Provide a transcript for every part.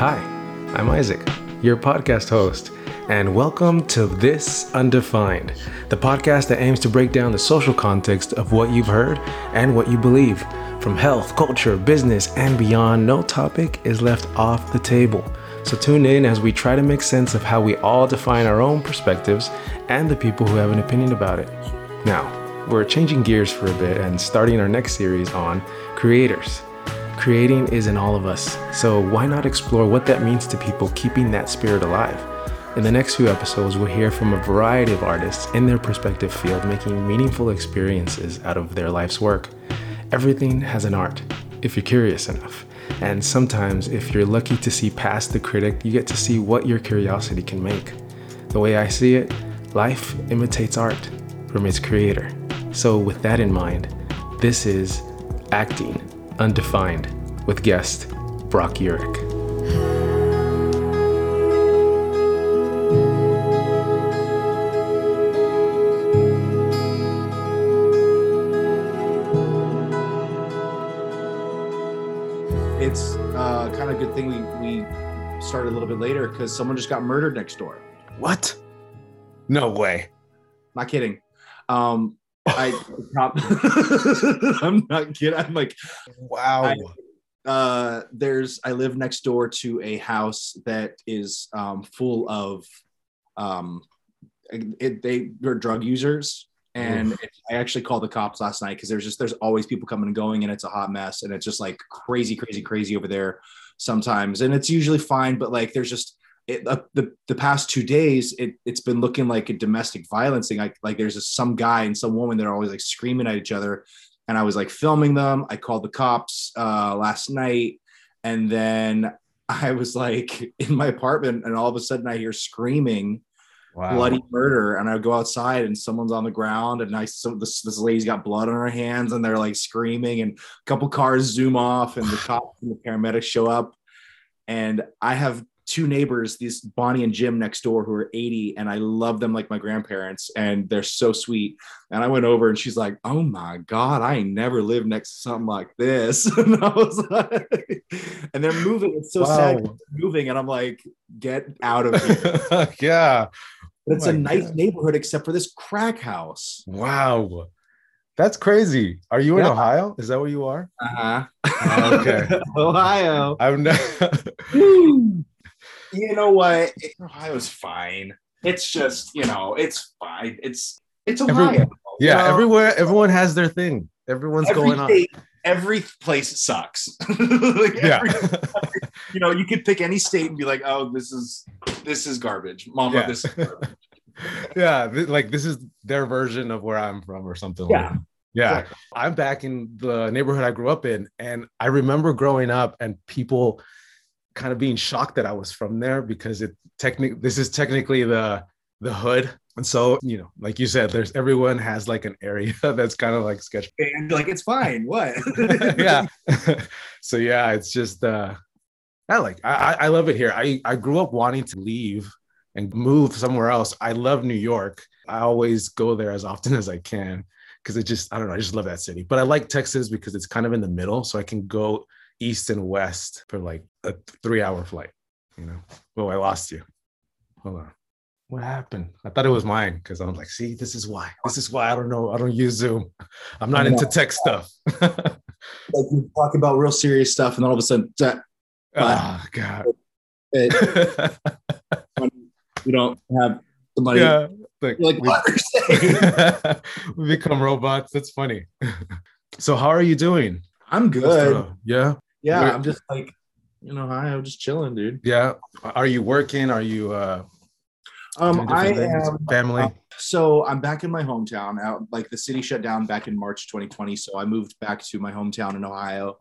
Hi, I'm Isaac, your podcast host, and welcome to This Undefined, the podcast that aims to break down the social context of what you've heard and what you believe. From health, culture, business, and beyond, no topic is left off the table. So tune in as we try to make sense of how we all define our own perspectives and the people who have an opinion about it. Now, we're changing gears for a bit and starting our next series on creators. Creating is in all of us, so why not explore what that means to people keeping that spirit alive? In the next few episodes, we'll hear from a variety of artists in their respective field making meaningful experiences out of their life's work. Everything has an art, if you're curious enough. And sometimes, if you're lucky to see past the critic, you get to see what your curiosity can make. The way I see it, life imitates art from its creator. So, with that in mind, this is Acting Undefined with guest Brock Yurich. It's uh, kind of a good thing we, we started a little bit later because someone just got murdered next door. What? No way. Not kidding. Um, I, I'm not kidding. I'm like, Wow. I- uh, there's I live next door to a house that is um, full of um, it, they they're drug users. And it, I actually called the cops last night because there's just there's always people coming and going and it's a hot mess and it's just like crazy crazy crazy over there sometimes and it's usually fine but like there's just it, uh, the the past two days it it's been looking like a domestic violence thing. Like like there's some guy and some woman that are always like screaming at each other. And I was like filming them. I called the cops uh, last night, and then I was like in my apartment, and all of a sudden I hear screaming, wow. bloody murder, and I go outside, and someone's on the ground, and I so this this lady's got blood on her hands, and they're like screaming, and a couple cars zoom off, and the cops and the paramedics show up, and I have two neighbors, these Bonnie and Jim next door, who are 80, and I love them like my grandparents, and they're so sweet. And I went over, and she's like, "Oh my god, I ain't never lived next to something like this." and I was like, "And they're moving. It's so sad. Wow. They're moving." And I'm like, "Get out of here!" yeah. But it's Oh a nice God. neighborhood, except for this crack house. Wow. That's crazy. Are you in Ohio? Is that where you are? Uh Oh, okay. Ohio. I'm not. You know what? It- Ohio's fine. It's just, you know, it's fine. It's it's Every- Ohio. yeah, You know, everywhere, everyone has their thing. Everyone's every going on. Every place sucks. Like, Yeah. every- you know, you could pick any state and be like, "Oh, this is this is garbage, Mama. Yeah. This is garbage. yeah, th- like this is their version of where I'm from or something like Yeah. that. Yeah. Exactly. I'm back in the neighborhood I grew up in. And I remember growing up and people kind of being shocked that I was from there because it technically this is technically the the hood. And so, you know, like you said, there's everyone has like an area that's kind of like sketch. And like, it's fine. What? yeah. so yeah, it's just uh I like I I I love it here. I I grew up wanting to leave and move somewhere else. I love New York. I always go there as often as I can because it just I don't know, I just love that city. But I like Texas because it's kind of in the middle, so I can go east and west for like a 3-hour flight, you know. Oh, I lost you. Hold on. What happened? I thought it was mine because I'm like, see, this is why. This is why I don't know. I don't use Zoom. I'm not I know. into tech stuff. like you talk about real serious stuff, and all of a sudden, that- oh ah, God. it, you don't have somebody. yeah. Like, like, we, what are you saying? we become robots. That's funny. so how are you doing? I'm good. Yeah. Yeah, Where- I'm just like, you know, hi, I'm just chilling, dude. Yeah. Are you working? Are you uh Um, I am. family? uh, so I'm back in my hometown. Out like the city shut down back in March 2020, so I moved back to my hometown in Ohio,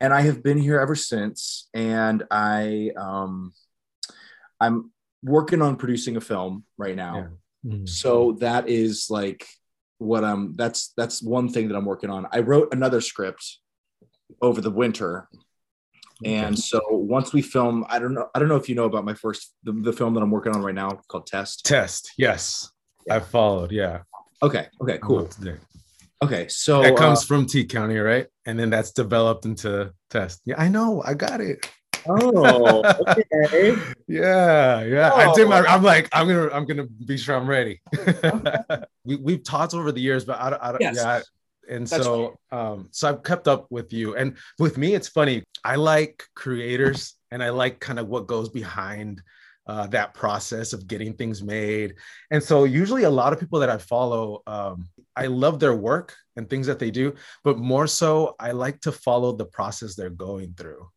and I have been here ever since. And I, um, I'm working on producing a film right now. Mm. So that is like what I'm. That's that's one thing that I'm working on. I wrote another script over the winter and so once we film, I don't know, I don't know if you know about my first the, the film that I'm working on right now called Test. Test. Yes. I followed. Yeah. Okay, okay, Cool. Okay, so That uh, comes from T County, right? And then that's developed into test. Yeah, I know. I got it. Oh, okay. yeah, yeah. I did my. I'm like, I'm gonna, I'm gonna be sure I'm ready. we we've talked over the years, but I, don't- I don't. Yes. Yeah. And That's so, um, so I've kept up with you, and with me, it's funny. I like creators, and I like kind of what goes behind uh, that process of getting things made. And so, usually, a lot of people that I follow, um, I love their work and things that they do, but more so, I like to follow the process they're going through.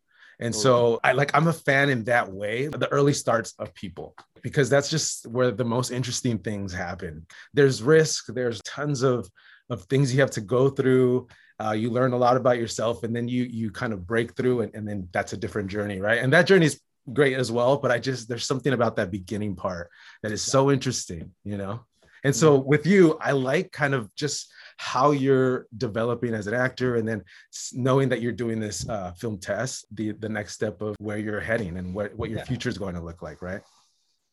And so I like I'm a fan in that way, the early starts of people, because that's just where the most interesting things happen. There's risk, there's tons of of things you have to go through. Uh, you learn a lot about yourself, and then you you kind of break through, and, and then that's a different journey, right? And that journey is great as well. But I just there's something about that beginning part that is so interesting, you know. And so with you, I like kind of just how you're developing as an actor, and then knowing that you're doing this uh, film test, the the next step of where you're heading and what what your Yeah. future is going to look like, right?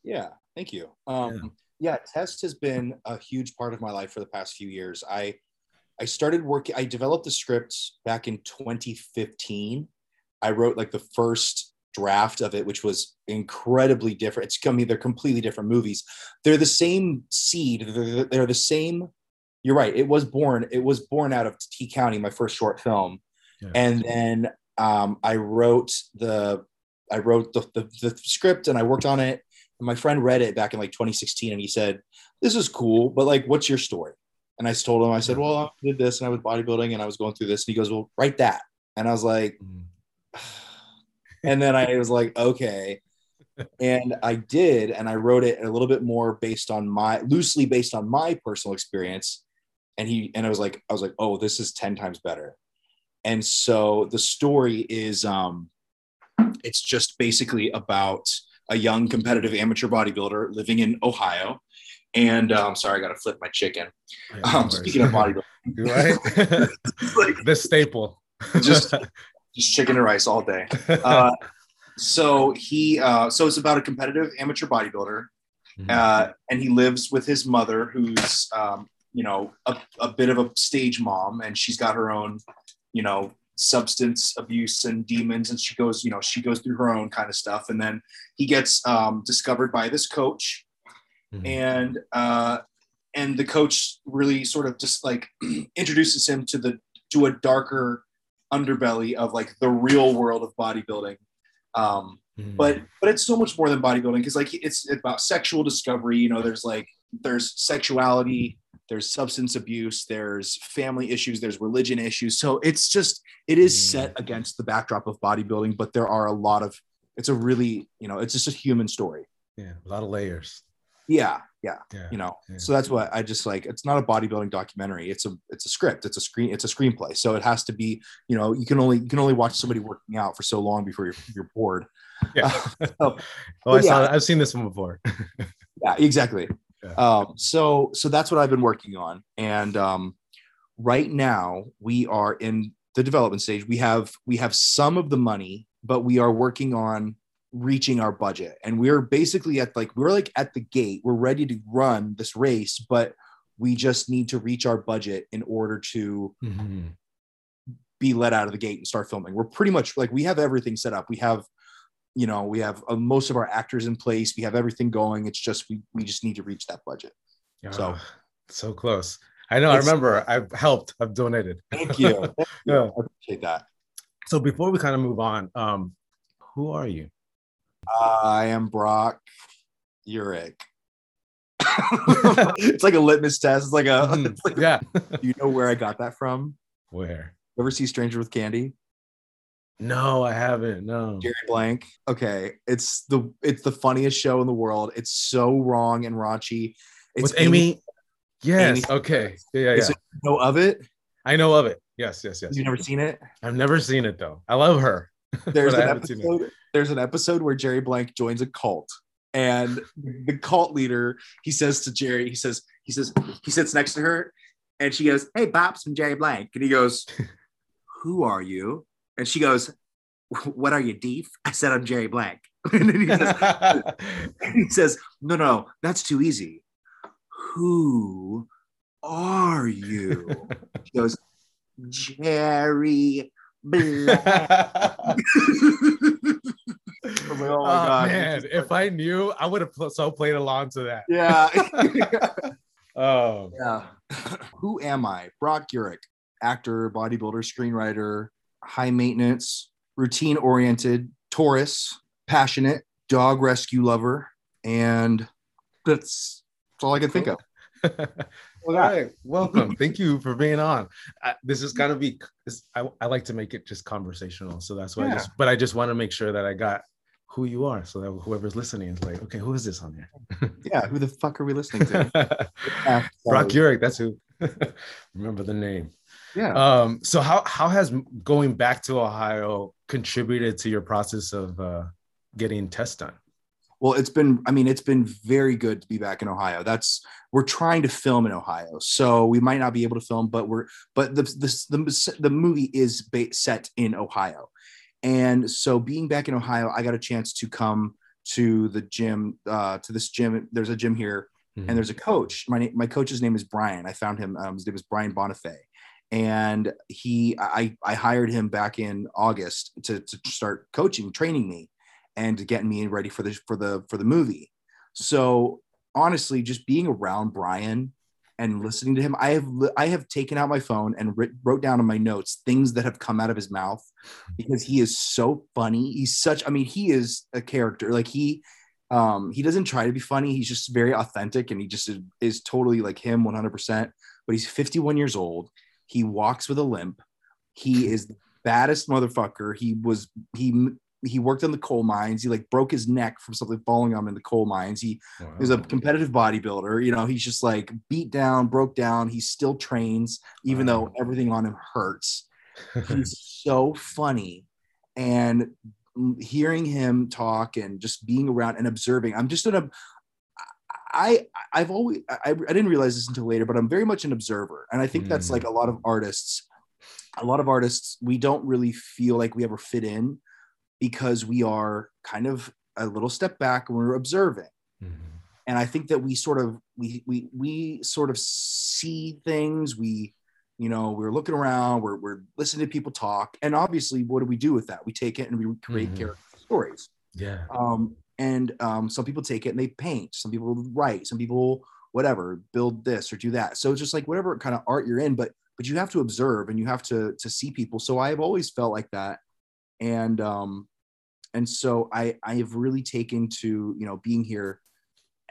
Yeah, thank you. Um, yeah. Test has been a huge part of my life for the past few years. I I started working. I developed the script back in 2015. I wrote like the first draft of it, which was incredibly different. It's I mean, they're completely different movies. They're the same seed. They're, they're the same. You're right. It was born. It was born out of T County, my first short film, Yeah. and then um, I wrote the I wrote the, the the script and I worked on it. And my friend read it back in like 2016, and he said, "This is cool, but like, what's your story?" And I told him, I said, "Well, I did this, and I was bodybuilding, and I was going through this." And he goes, "Well, write that." And I was like, Mm. and then I was like, okay. And I did, and I wrote it a little bit more based on my loosely based on my personal experience. And he and I was like, I was like, oh, this is 10 times better. And so the story is um it's just basically about a young competitive amateur bodybuilder living in Ohio. And I'm um, sorry, I gotta flip my chicken. Yeah, Um, speaking of bodybuilding, right? like the staple. Just- just chicken and rice all day. uh, so he uh, so it's about a competitive amateur bodybuilder Mhm. uh, and he lives with his mother who's um, you know a, a bit of a stage mom and she's got her own you know substance abuse and demons and she goes you know she goes through her own kind of stuff and then he gets um, discovered by this coach Mhm. and uh, and the coach really sort of just like introduces him to the to a darker underbelly of like the real world of bodybuilding um, Mhm. but but it's so much more than bodybuilding because like it's about sexual discovery you know there's like there's sexuality there's substance abuse there's family issues there's religion issues so it's just it is Mm. set against the backdrop of bodybuilding but there are a lot of it's a really you know it's just a human story yeah, a lot of layers. yeah yeah Yeah. you know Yeah. so that's what i just like it's not a bodybuilding documentary it's a it's a script it's a screen it's a screenplay so it has to be you know you can only you can only watch somebody working out for so long before you're, you're bored Yeah. so- oh, I saw yeah. that. I've seen this one before. yeah exactly Yeah. um so so that's what i've been working on and um right now we are in the development stage we have we have some of the money but we are working on reaching our budget and we're basically at like we're like at the gate we're ready to run this race but we just need to reach our budget in order to Mhm. be let out of the gate and start filming. We're pretty much like we have everything set up. We have, you know, we have uh, most of our actors in place. We have everything going. It's just we we just need to reach that budget. So- so close. I know. I remember. I've helped. I've donated. Thank you. Thank you. Yeah. I appreciate that. So before we kind of move on, um, who are you? I am Brock Yurich. it's like a litmus test. It's like a. Mhm. It's like, yeah. do you know where I got that from? Where? You ever see Stranger with Candy? No, I haven't. No. Jerry Blank. Okay, it's the it's the funniest show in the world. It's so wrong and raunchy. It's With Amy. Yes. Amy- Okay. Yeah, yeah. Yeah. it- know of it? I know of it. Yes, yes, yes. You've never seen it? I've never seen it though. I love her. There's an haven't seen it. episode. There's an episode where Jerry Blank joins a cult, and the cult leader he says to Jerry, he says, he says, he sits next to her, and she goes, "Hey, Bops from Jerry Blank," and he goes, "Who are you?" And she goes, "What are you, Deef?" I said, "I'm Jerry Blank." and then he says, he says, "No, no, that's too easy. Who are you?" She goes, Jerry I was like, oh oh my oh, god, man, if I knew, I would have so played along to that. yeah. Oh, Yeah. Who am I? Brock Yurich, actor, bodybuilder, screenwriter, high maintenance, routine oriented, Taurus, passionate, dog rescue lover, and that's, that's all I can think of. all right. Welcome. Thank you for being on. I, this is gonna be. This, I, I like to make it just conversational, so that's why. I just, but I just want to make sure that I got who you are, so that whoever's listening is like, okay, who is this on here? Yeah. Who the fuck are we listening to? Yeah, Brock sorry. Yurich. That's who. Remember the name. Yeah. Um. So how how has going back to Ohio contributed to your process of uh, getting tests done? Well, it's been, I mean, it's been very good to be back in Ohio. That's, we're trying to film in Ohio. So we might not be able to film, but we're, but the, the, the, the movie is ba- set in Ohio. And so being back in Ohio, I got a chance to come to the gym, uh, to this gym. There's a gym here and there's a coach. My, my coach's name is Brian. I found him, um, his name is Brian Bonifay. And he, I, I hired him back in August to, to start coaching, training me and getting me ready for the for the for the movie. So honestly, just being around Brian and listening to him, I have I have taken out my phone and writ, wrote down in my notes things that have come out of his mouth because he is so funny. He's such I mean, he is a character. Like he um he doesn't try to be funny. He's just very authentic and he just is, is totally like him 100%. But he's 51 years old. He walks with a limp. He is the baddest motherfucker. He was he he worked in the coal mines. He like broke his neck from something falling on him in the coal mines. He is a competitive bodybuilder. You know, he's just like beat down, broke down. He still trains, even Wow. though everything on him hurts. He's so funny. And hearing him talk and just being around and observing, I'm just in a I I've always I, I didn't realize this until later, but I'm very much an observer. And I think that's Mm. like a lot of artists, a lot of artists, we don't really feel like we ever fit in because we are kind of a little step back and we're observing Mhm. and i think that we sort of we we we sort of see things we you know we're looking around we're, we're listening to people talk and obviously what do we do with that we take it and we create Mhm. character stories Yeah. um and um some people take it and they paint some people write some people whatever build this or do that. So it's just like whatever kind of art you're in but but you have to observe and you have to to see people. So i've always felt like that. And um and so i i have really taken to you know being here.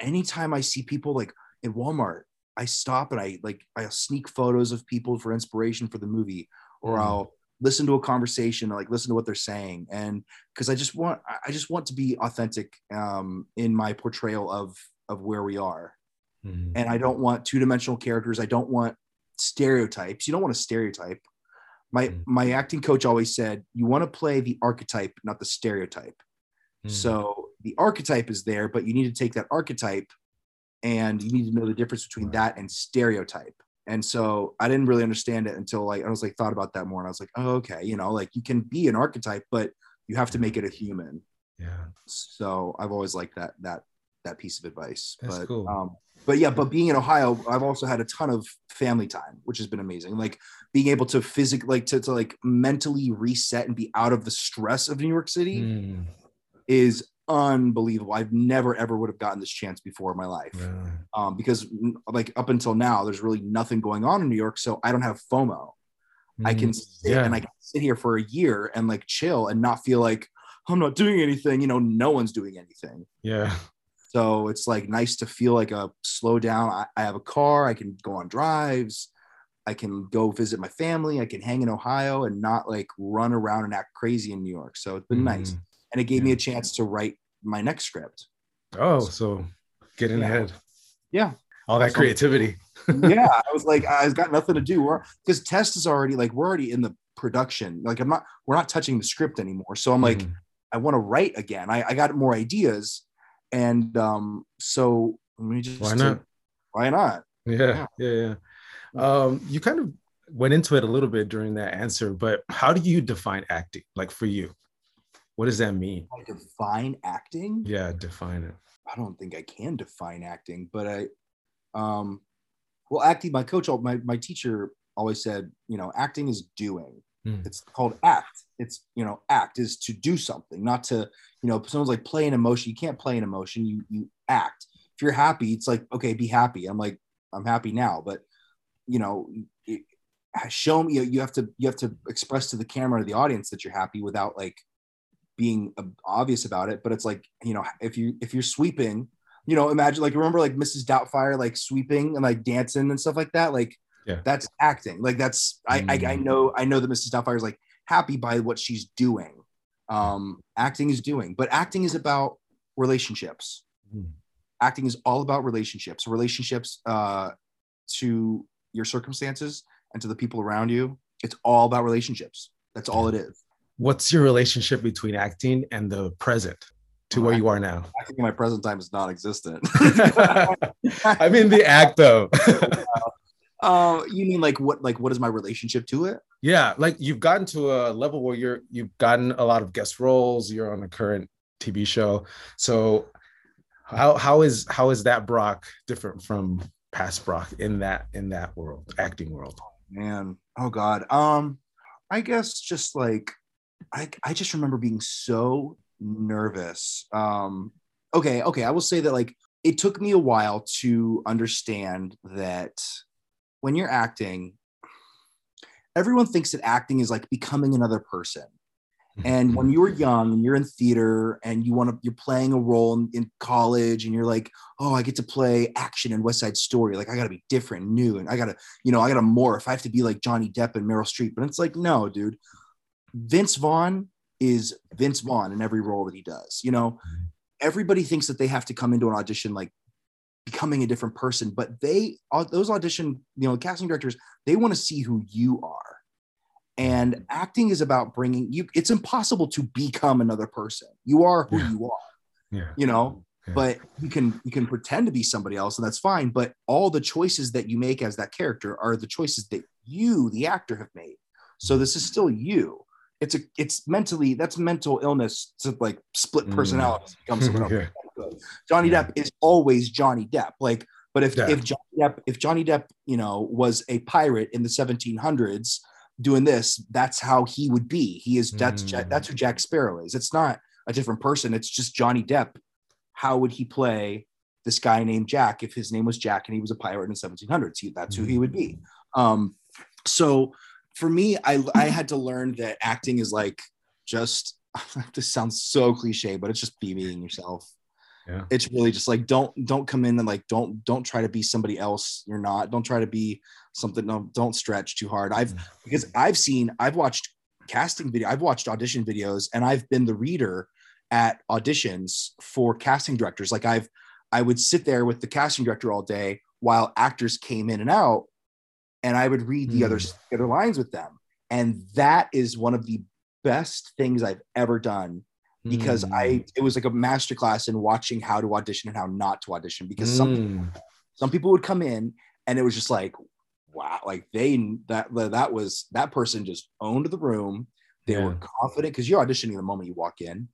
Anytime i see people like in walmart i stop and i like i'll sneak photos of people for inspiration for the movie or Mhm. i'll listen to a conversation like listen to what they're saying and because i just want I- just want to be authentic um in my portrayal of of where we are Mhm. and I don't want two dimensional characters. I don't want stereotypes. You don't want a stereotype. My Mm. my acting coach always said, you want to play the archetype, not the stereotype. Mhm. So the archetype is there, but you need to take that archetype and you need to know the difference between Right. that and stereotype. And so I didn't really understand it until like I was like thought about that more, and I was like, oh, okay, you know, like you can be an archetype, but you have to make it a human yeah. so I've always liked that that that piece of advice. That's but cool. um, but yeah, but being in Ohio, I've also had a ton of family time, which has been amazing. Like being able to physically, like to, to like mentally reset and be out of the stress of New York City Mm, is unbelievable. I've never ever would have gotten this chance before in my life. really. Um, because mm, like up until now, there's really nothing going on in New York, so I don't have FOMO. I can Mm, sit yeah. and I can sit here for a year and like chill and not feel like I'm not doing anything. You know, no one's doing anything. Yeah. So it's like nice to feel like a slow down. I, I have a car. I can go on drives. I can go visit my family. I can hang in Ohio and not like run around and act crazy in New York. So it's been nice. Mm. And it gave me a chance to write my next script. Oh, so getting Yeah. ahead. Yeah. All that So- creativity. yeah. I was like, I've got nothing to do. Because test is already like we're already in the production. Like I'm not, we're not touching the script anymore. So I'm like, Mhm. I want to write again. I, I got more ideas. And um, so let me just why not? why not? Yeah, yeah, yeah. Um, you kind of went into it a little bit during that answer, but how do you define acting? Like for you, what does that mean? I define acting. Yeah, define it. I don't think I can define acting, but I, um, well, acting. My coach, my my teacher always said, you know, acting is doing. Mm. It's called act. It's you know, act is to do something, not to you know. Someone's like play an emotion. You can't play an emotion. You you act. If you're happy, it's like okay, be happy. I'm like I'm happy now, but you know, it, show me. You have to you have to express to the camera or the audience that you're happy without like being obvious about it. But it's like you know, if you if you're sweeping, you know, imagine like remember like Mrs. Doubtfire like sweeping and like dancing and stuff like that. Like Yeah. that's acting. Like that's I, I I Mm. know I know that Mrs. Doubtfire is like happy by what she's doing. Um, acting is doing, but acting is about relationships. Mm. Acting is all about relationships, relationships uh, to your circumstances and to the people around you. It's all about relationships. That's all it is. What's your relationship between acting and the present to where you are now? I think my present time is non-existent. I mean the act though. uh, you mean like what? Like what is my relationship to it? yeah, like you've gotten to a level where you're you've gotten a lot of guest roles. You're on a current TV show. So how how is how is that Brock different from past Brock in that in that world, acting world? man oh god um i guess just like i i just remember being so nervous um okay okay i will say that like it took me a while to understand that when you're acting everyone thinks that acting is like becoming another person. And when you're young and you're in theater and you want to you're playing a role in, in college and you're like oh i get to play action in west side story. Like i gotta be different new and i gotta you know i gotta morph. I have to be like johnny depp and meryl streep. But it's like no dude vince vaughn is vince vaughn in every role that he does you know everybody thinks that they have to come into an audition like becoming a different person but they those audition you know casting directors they want to see who you are and acting is about bringing you it's impossible to become another person you are who Yeah. you are yeah. you know Yeah. but you can you can pretend to be somebody else and that's fine but all the choices that you make as that character are the choices that you the actor have made so this is still you it's a it's mentally that's mental illness to like split Mm. personality become someone else. Yeah. johnny Yeah. depp is always johnny depp like but if Yeah. if johnny depp if johnny depp you know was a pirate in the 1700s doing this that's how he would be he is that's Mm. that's who jack sparrow is it's not a different person it's just johnny depp how would he play this guy named jack if his name was jack and he was a pirate in the 1700s he, that's who he would be um so for me i i had to learn that acting is like just this sounds so cliche but it's just be being yourself Yeah. it's really just like don't don't come in and like don't don't try to be somebody else you're not don't try to be something no don't stretch too hard i've Mm. because i've seen i've watched casting video i've watched audition videos and i've been the reader at auditions for casting directors like i've i would sit there with the casting director all day while actors came in and out and i would read the Mm. other the other lines with them and that is one of the best things i've ever done because Mm. I it was like a masterclass in watching how to audition and how not to audition because some Mm. some people would come in and it was just like wow like they that that was that person just owned the room they were confident because you're auditioning the moment you walk in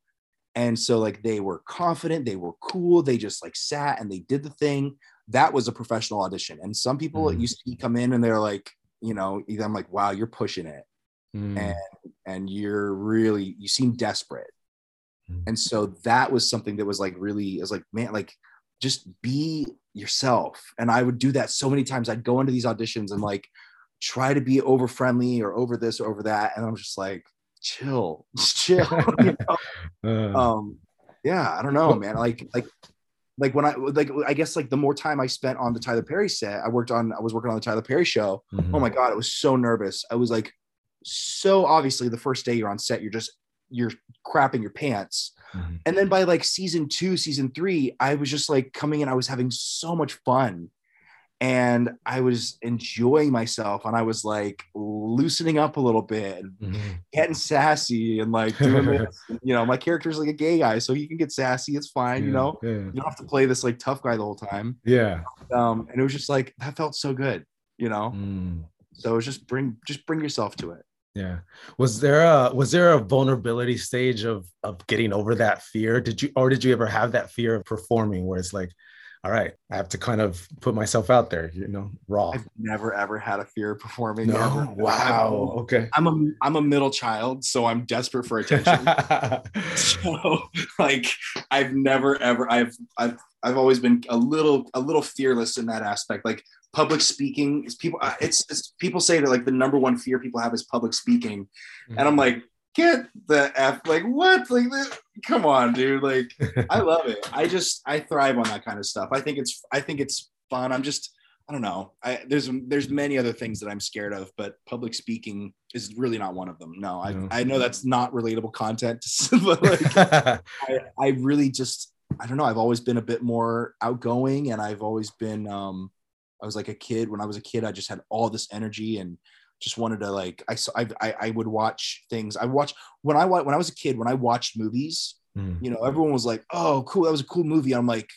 and so like they were confident they were cool they just like sat and they did the thing that was a professional audition. And some people you see come in and they're like you know i'm like wow you're pushing it. Mm. and and you're really you seem desperate. Mm. and so that was something that was like really it was like man like just be yourself. And i would do that so many times. I'd go into these auditions and like try to be over friendly or over this or over that. And i'm just like chill just chill you know? Uh, um yeah i don't know man. Like like like when i like i guess like the more time i spent on the tyler perry set i worked on i was working on the tyler perry show mhm. oh my god i was so nervous i was like so obviously the first day you're on set you're just you're crapping your pants Mhm. and then by like season two season three i was just like coming in i was having so much fun and i was enjoying myself and i was like loosening up a little bit and Mhm. getting sassy and like doing this you know my character's like a gay guy so he can get sassy it's fine you know yeah. you don't have to play this like tough guy the whole time yeah. um and it was just like that felt so good you know Mm. so it was just bring just bring yourself to it Yeah. Was there a was there a vulnerability stage of of getting over that fear? Did you or did you ever have that fear of performing where it's like, all right, I have to kind of put myself out there, you know, raw. I've never ever had a fear of performing. No, ever. wow, okay. I'm a I'm a middle child, so I'm desperate for attention. so like I've never ever I've I've I've always been a little a little fearless in that aspect. Like public speaking is people uh, it's, it's people say that like the number one fear people have is public speaking, and I'm like get the f like what like this? come on dude like I love it. I just I thrive on that kind of stuff. I think it's I think it's fun. I'm just I don't know. I there's there's many other things that I'm scared of, but public speaking is really not one of them. No, I, No. I know that's not relatable content, but like I, I really just I don't know. I've always been a bit more outgoing, and I've always been. Um, I was like a kid. When I was a kid, I just had all this energy and just wanted to like. I saw. I I, I would watch things. I watch when I when I was a kid. When I watched movies, Mm. you know, everyone was like, "Oh, cool, that was a cool movie." I'm like,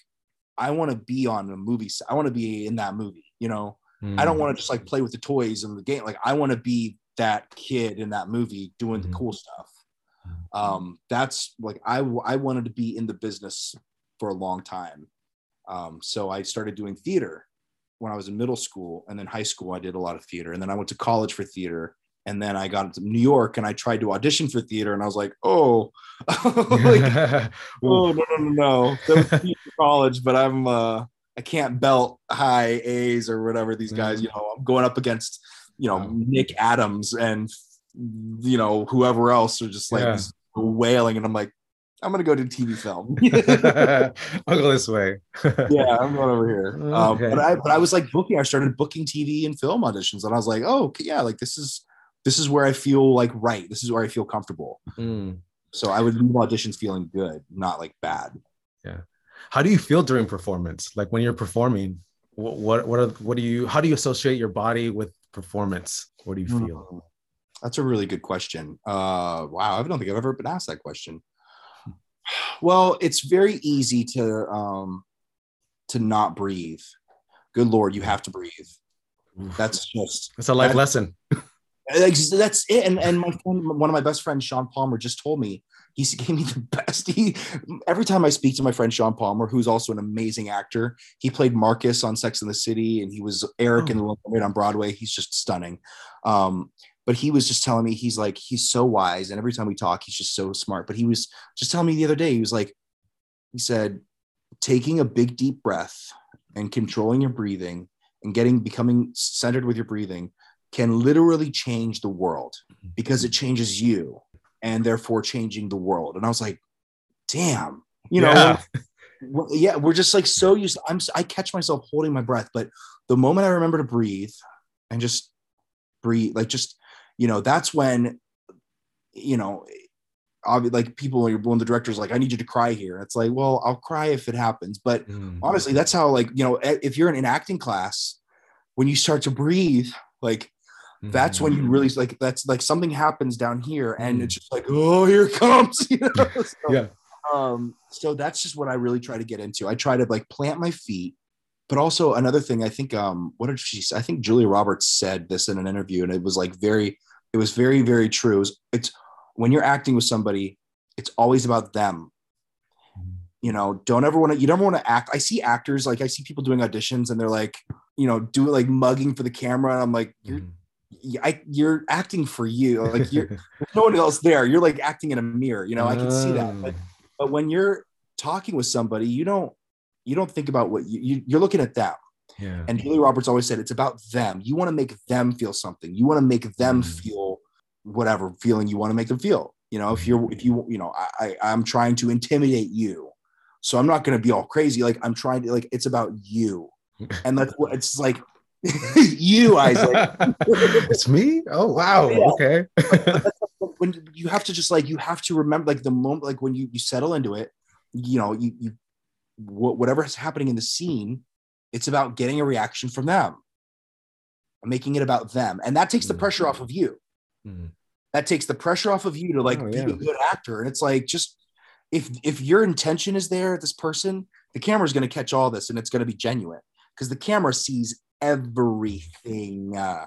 I want to be on a movie set. I want to be in that movie. You know, I don't want to just like play with the toys and the game. Like I want to be that kid in that movie doing Mhm. the cool stuff. Um, that's like I I wanted to be in the business for a long time. Um, so I started doing theater when I was in middle school, and then high school I did a lot of theater, and then I went to college for theater, and then I got to New York and I tried to audition for theater, and I was like, oh, like oh no no no no that was theater college but i'm uh i can't belt high a's or whatever these guys Mhm. you know i'm going up against you know Wow. nick adams and you know whoever else are just like Yeah. wailing and i'm like i'm gonna go to tv film I'll go this way. yeah i'm going over here um, but i but i was like booking i started booking tv and film auditions and i was like oh okay, yeah like this is this is where i feel like right this is where i feel comfortable Mm. so i would leave auditions feeling good not like bad Yeah. How do you feel during performance? Like when you're performing, what what what, are, what do you how do you associate your body with performance? What do you feel? Hmm. That's a really good question. Uh, wow, I don't think I've ever been asked that question. Well, it's very easy to um, to not breathe. Good lord, you have to breathe. That's just It's a life that- lesson. That's it. And and my friend, one of my best friends, Sean Palmer, just told me he gave me the best. He every time I speak to my friend Sean Palmer, who's also an amazing actor, he played Marcus on Sex and the City, and he was Eric in the Little Mermaid on Broadway. He's just stunning. Um, but he was just telling me he's like he's so wise, and every time we talk, he's just so smart. But he was just telling me the other day, he was like, he said, taking a big deep breath and controlling your breathing and getting becoming centered with your breathing can literally change the world mm-hmm. because it changes you and therefore changing the world. And I was like, damn, you know, Yeah. we're- yeah, we're just like so used. I'm I catch myself holding my breath, but the moment I remember to breathe and just breathe, like just you know, that's when you know, obvi- like people when the director's like, I need you to cry here. It's like, well, I'll cry if it happens, but Mm. honestly that's how like you know if you're in an acting class when you start to breathe like that's when you Mm. really like that's like something happens down here and Mm. it's just like oh here it comes you know? so, Yeah. um so that's just what i really try to get into i try to like plant my feet but also another thing i think um what did she say i think julia roberts said this in an interview and it was like very it was very very true. It was, it's when you're acting with somebody it's always about them. You know don't ever want to you never want to act i see actors like i see people doing auditions and they're like you know do like mugging for the camera and i'm like you're Mm. I, you're acting for you like you're there's no one else there. You're like acting in a mirror you know i can see that but, but when you're talking with somebody you don't you don't think about what you, you you're looking at them yeah. and julie roberts always said it's about them you want to make them feel something you want to make them Mm. feel whatever feeling you want to make them feel you know if you're if you you know i, I i'm trying to intimidate you so i'm not going to be all crazy like i'm trying to like it's about you and that's what it's like you isaac it's me? Oh wow. Yeah. Okay. when you have to just like you have to remember like the moment like when you you settle into it you know you you whatever is happening in the scene it's about getting a reaction from them. Making it about them. And that takes the Mm. pressure off of you. Mm. that takes the pressure off of you to like Oh, be yeah. a good actor. And it's like just if if your intention is there this person the camera is going to catch all this and it's going to be genuine. Because the camera sees everything uh,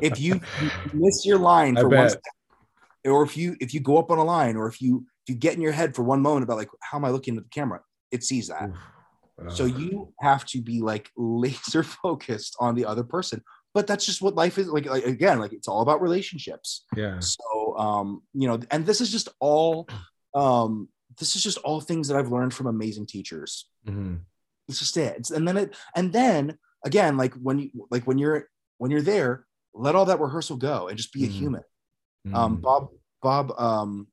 if you, you miss your line for one or if you if you go up on a line or if you if you get in your head for one moment about like how am i looking at the camera? It sees that So you have to be like laser focused on the other person. But that's just what life is like, like again, like it's all about relationships. yeah. So um, you know, and this is just all um this is just all things that I've learned from amazing teachers. Mhm. It's just it. It's, and then it and then again, like when you like when you're when you're there, let all that rehearsal go and just be a Mhm. human. Um, Mhm. Bob Bob um,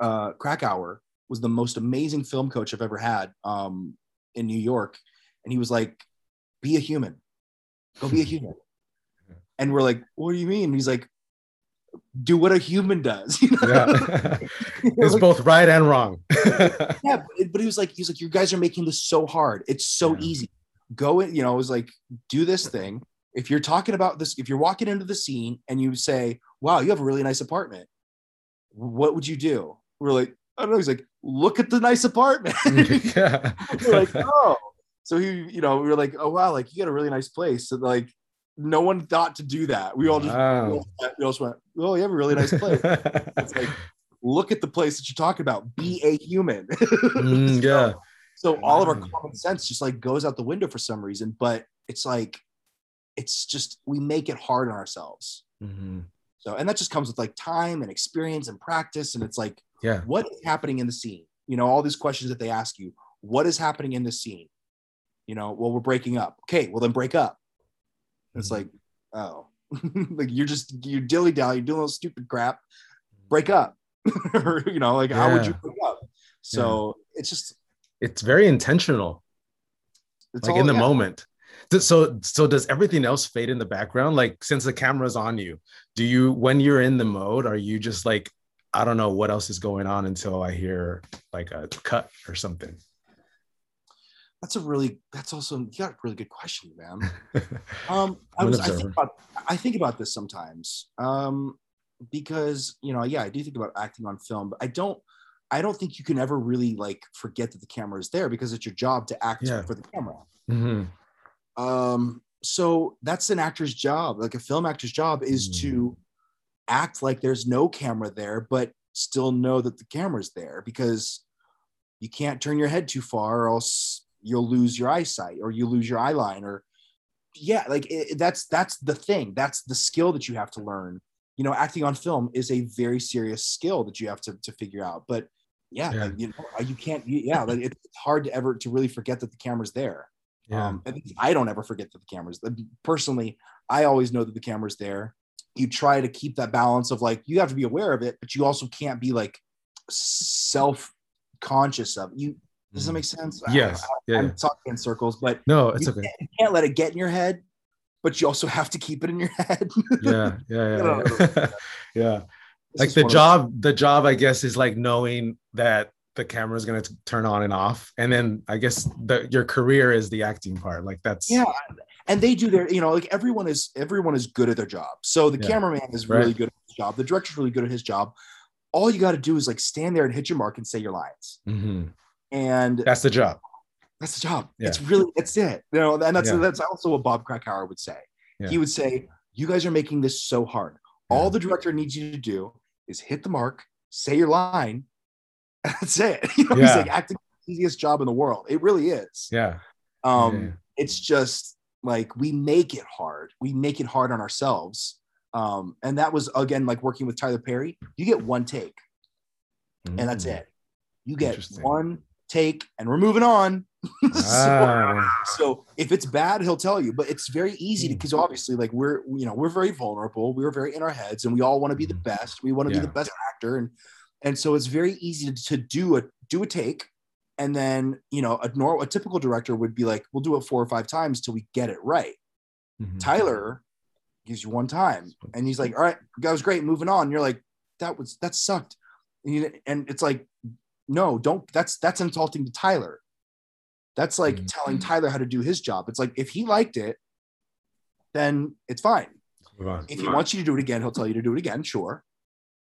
uh, Krakower was the most amazing film coach I've ever had um, in New York, and he was like, "Be a human, go be a human." And we're like, "What do you mean?" He's like, "Do what a human does." You know? yeah. It's like, both right and wrong. yeah, but, but he was like, he's like, "You guys are making this so hard. It's so Yeah. easy. Go in." You know, it was like, "Do this thing." If you're talking about this, if you're walking into the scene and you say, "Wow, you have a really nice apartment," what would you do? We're like, I don't know. He's like, look at the nice apartment. yeah. like, oh. So he, you know, we were like, oh wow, like you got a really nice place. So like, no one thought to do that. We all just, we Wow. all, we all just went, oh, you have a really nice place. it's like, look at the place that you're talking about. Be a human. Mm, yeah. So all of our common sense just like goes out the window for some reason. But it's like, it's just we make it hard on ourselves. Mhm. So, and that just comes with like time and experience and practice. And it's like, Yeah. what is happening in the scene? You know, all these questions that they ask you. What is happening in the scene? You know, well, we're breaking up. Okay, well then break up. It's Mhm. like, oh, like you're just you're dilly dally, you're doing all stupid crap. Break up, or you know, like how would you break up? So it's just It's very intentional. it's like all in the yeah. moment. So so does everything else fade in the background? Like since the camera's on you, do you when you're in the mode, are you just like, I don't know what else is going on until I hear like a cut or something? That's a really that's also you got a really good question, man. Um, I was I think about I think about this sometimes. Um, because you know, yeah, I do think about acting on film, but I don't I don't think you can ever really like forget that the camera is there because it's your job to act Yeah. for the camera. Mhm. Um, so that's an actor's job, like a film actor's job is Mm. to act like there's no camera there, but still know that the camera's there because you can't turn your head too far or else you'll lose your eyesight or you lose your eye line or yeah like it, that's that's the thing that's the skill that you have to learn you know acting on film is a very serious skill that you have to, to figure out but yeah, Yeah. Like, you know you can't you, yeah like, it's hard to ever to really forget that the camera's there Yeah. um, I don't ever forget that the camera's personally. I always know that the camera's there. You try to keep that balance of like you have to be aware of it, but you also can't be like self conscious of it. you. Does that Mhm. make sense? Yes. I, Yeah. I'm yeah. talking in circles, but No, it's you, okay. can't, you can't let it get in your head, but you also have to keep it in your head. Yeah. Yeah. Yeah. Yeah. yeah. Like the job, the job, I guess, is like knowing that the camera is going to turn on and off. And then I guess the, your career is the acting part. Like that's, yeah and they do their you know like everyone is everyone is good at their job so the Yeah. cameraman is Right. really good at his job the director's really good at his job all you got to do is like stand there and hit your mark and say your lines Mhm. and that's the job. that's the job Yeah. it's really that's it you know and that's Yeah. that's also what bob krakower would say he would say you guys are making this so hard all the director needs you to do is hit the mark say your line and that's it you know he's like acting the easiest job in the world it really is Yeah. um Yeah. it's just like we make it hard. We make it hard on ourselves. Um and that was again like working with tyler perry you get one take and that's Mm. it. You get one take and we're moving on. So, Ah, so if it's bad he'll tell you but it's very easy Hmm. because obviously like we're you know we're very vulnerable. We're very in our heads and we all want to be the Mhm. best. We want to Yeah. be the best actor. And and so it's very easy to do a do a take and then you know a normal a typical director would be like we'll do it four or five times till we get it right. Mhm. tyler gives you one time and he's like all right that was great moving on. You're like that was that sucked. And, you, and it's like no don't that's that's insulting to tyler. That's like Mhm. telling tyler how to do his job. It's like if he liked it then it's fine. If he wants you to do it again he'll tell you to do it again sure.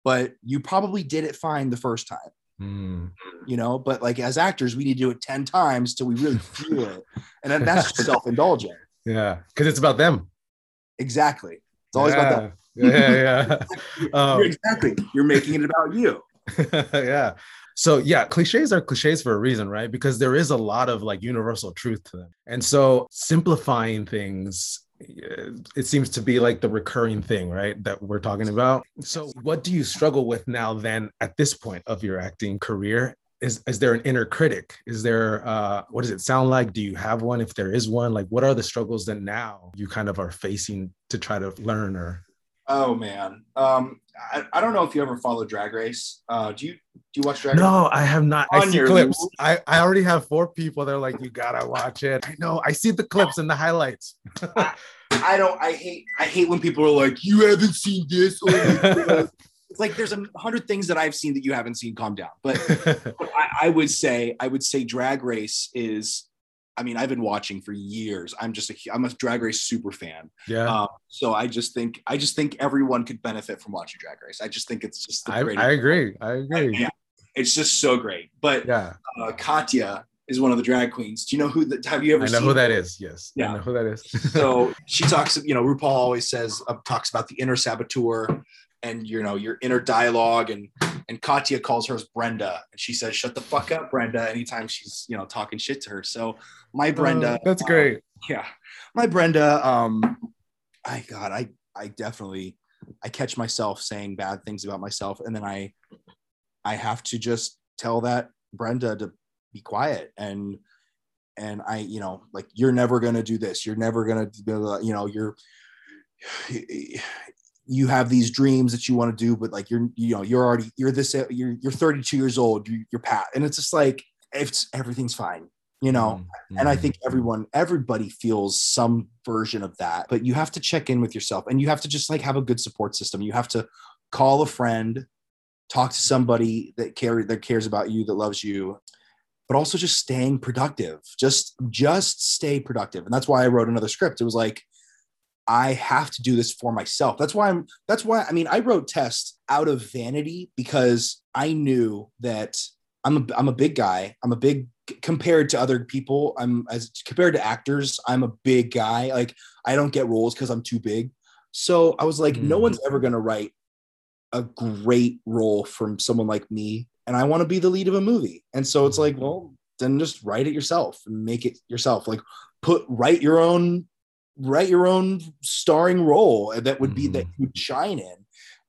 But you probably did it fine the first time Mm. you know but like as actors we need to do it 10 times till we really feel it and then that's just self-indulgent Yeah. Because it's about them. exactly it's always about that Yeah. Yeah. Yeah. You're- Um, exactly you're making it about you yeah. So yeah, cliches are cliches for a reason, right? Because there is a lot of like universal truth to them. And so simplifying things it seems to be like the recurring thing, right? That we're talking about. So, what do you struggle with now, then, at this point of your acting career? Is, is there an inner critic? Is there, uh, what does it sound like? Do you have one? If there is one, like what are the struggles that now you kind of are facing to try to learn or? Oh man, um, I, I don't know if you ever follow Drag Race. Uh, do you do you watch Drag Race? no, I have not. On I see clips. I, I already have four people. They're like, you gotta watch it. I know. I see the clips and the highlights. I don't. I hate. I hate when people are like, "You haven't seen this." it's like there's a hundred things that I've seen that you haven't seen. Calm down. But, but I, I, would say, I would say, Drag Race is. I mean, I've been watching for years. I'm just a. I'm a Drag Race super fan. Yeah. Um, so I just think. I just think everyone could benefit from watching Drag Race. I just think it's just. I, I, agree. I agree. yeah. It's just so great. But yeah, uh, Katya is one of the drag queens. Do you know who that? Have you ever? I know who that is. Yes. Yeah. I know who that is. so she talks. You know, RuPaul always says uh, talks about the inner saboteur, and you know your inner dialogue, and and Katya calls her Brenda, and she says, "Shut the fuck up, Brenda." Anytime she's you know talking shit to her. So my Brenda. Oh, that's great. Um, yeah, my Brenda. Um, I God, I I definitely I catch myself saying bad things about myself, and then I I have to just tell that Brenda to be quiet and and I, you know, like you're never gonna do this. You're never gonna, you know, you're you have these dreams that you want to do, but like you're, you know, you're already you're this you're you're 32 years old. You're, you're pat, and it's just like it's everything's fine, you know. Mm-hmm. And I think everyone, everybody feels some version of that, but you have to check in with yourself, and you have to just like have a good support system. You have to call a friend talk to somebody that care that cares about you that loves you but also just staying productive just just stay productive and that's why i wrote another script it was like i have to do this for myself that's why i'm that's why i mean i wrote test out of vanity because i knew that i'm a, I'm a big guy i'm a big compared to other people i'm as compared to actors i'm a big guy like i don't get roles because i'm too big so i was like mm. no one's ever going to write a great role from someone like me and I want to be the lead of a movie. And so it's like, well, then just write it yourself and make it yourself. Like put write your own write your own starring role that would be mm. that you would shine in.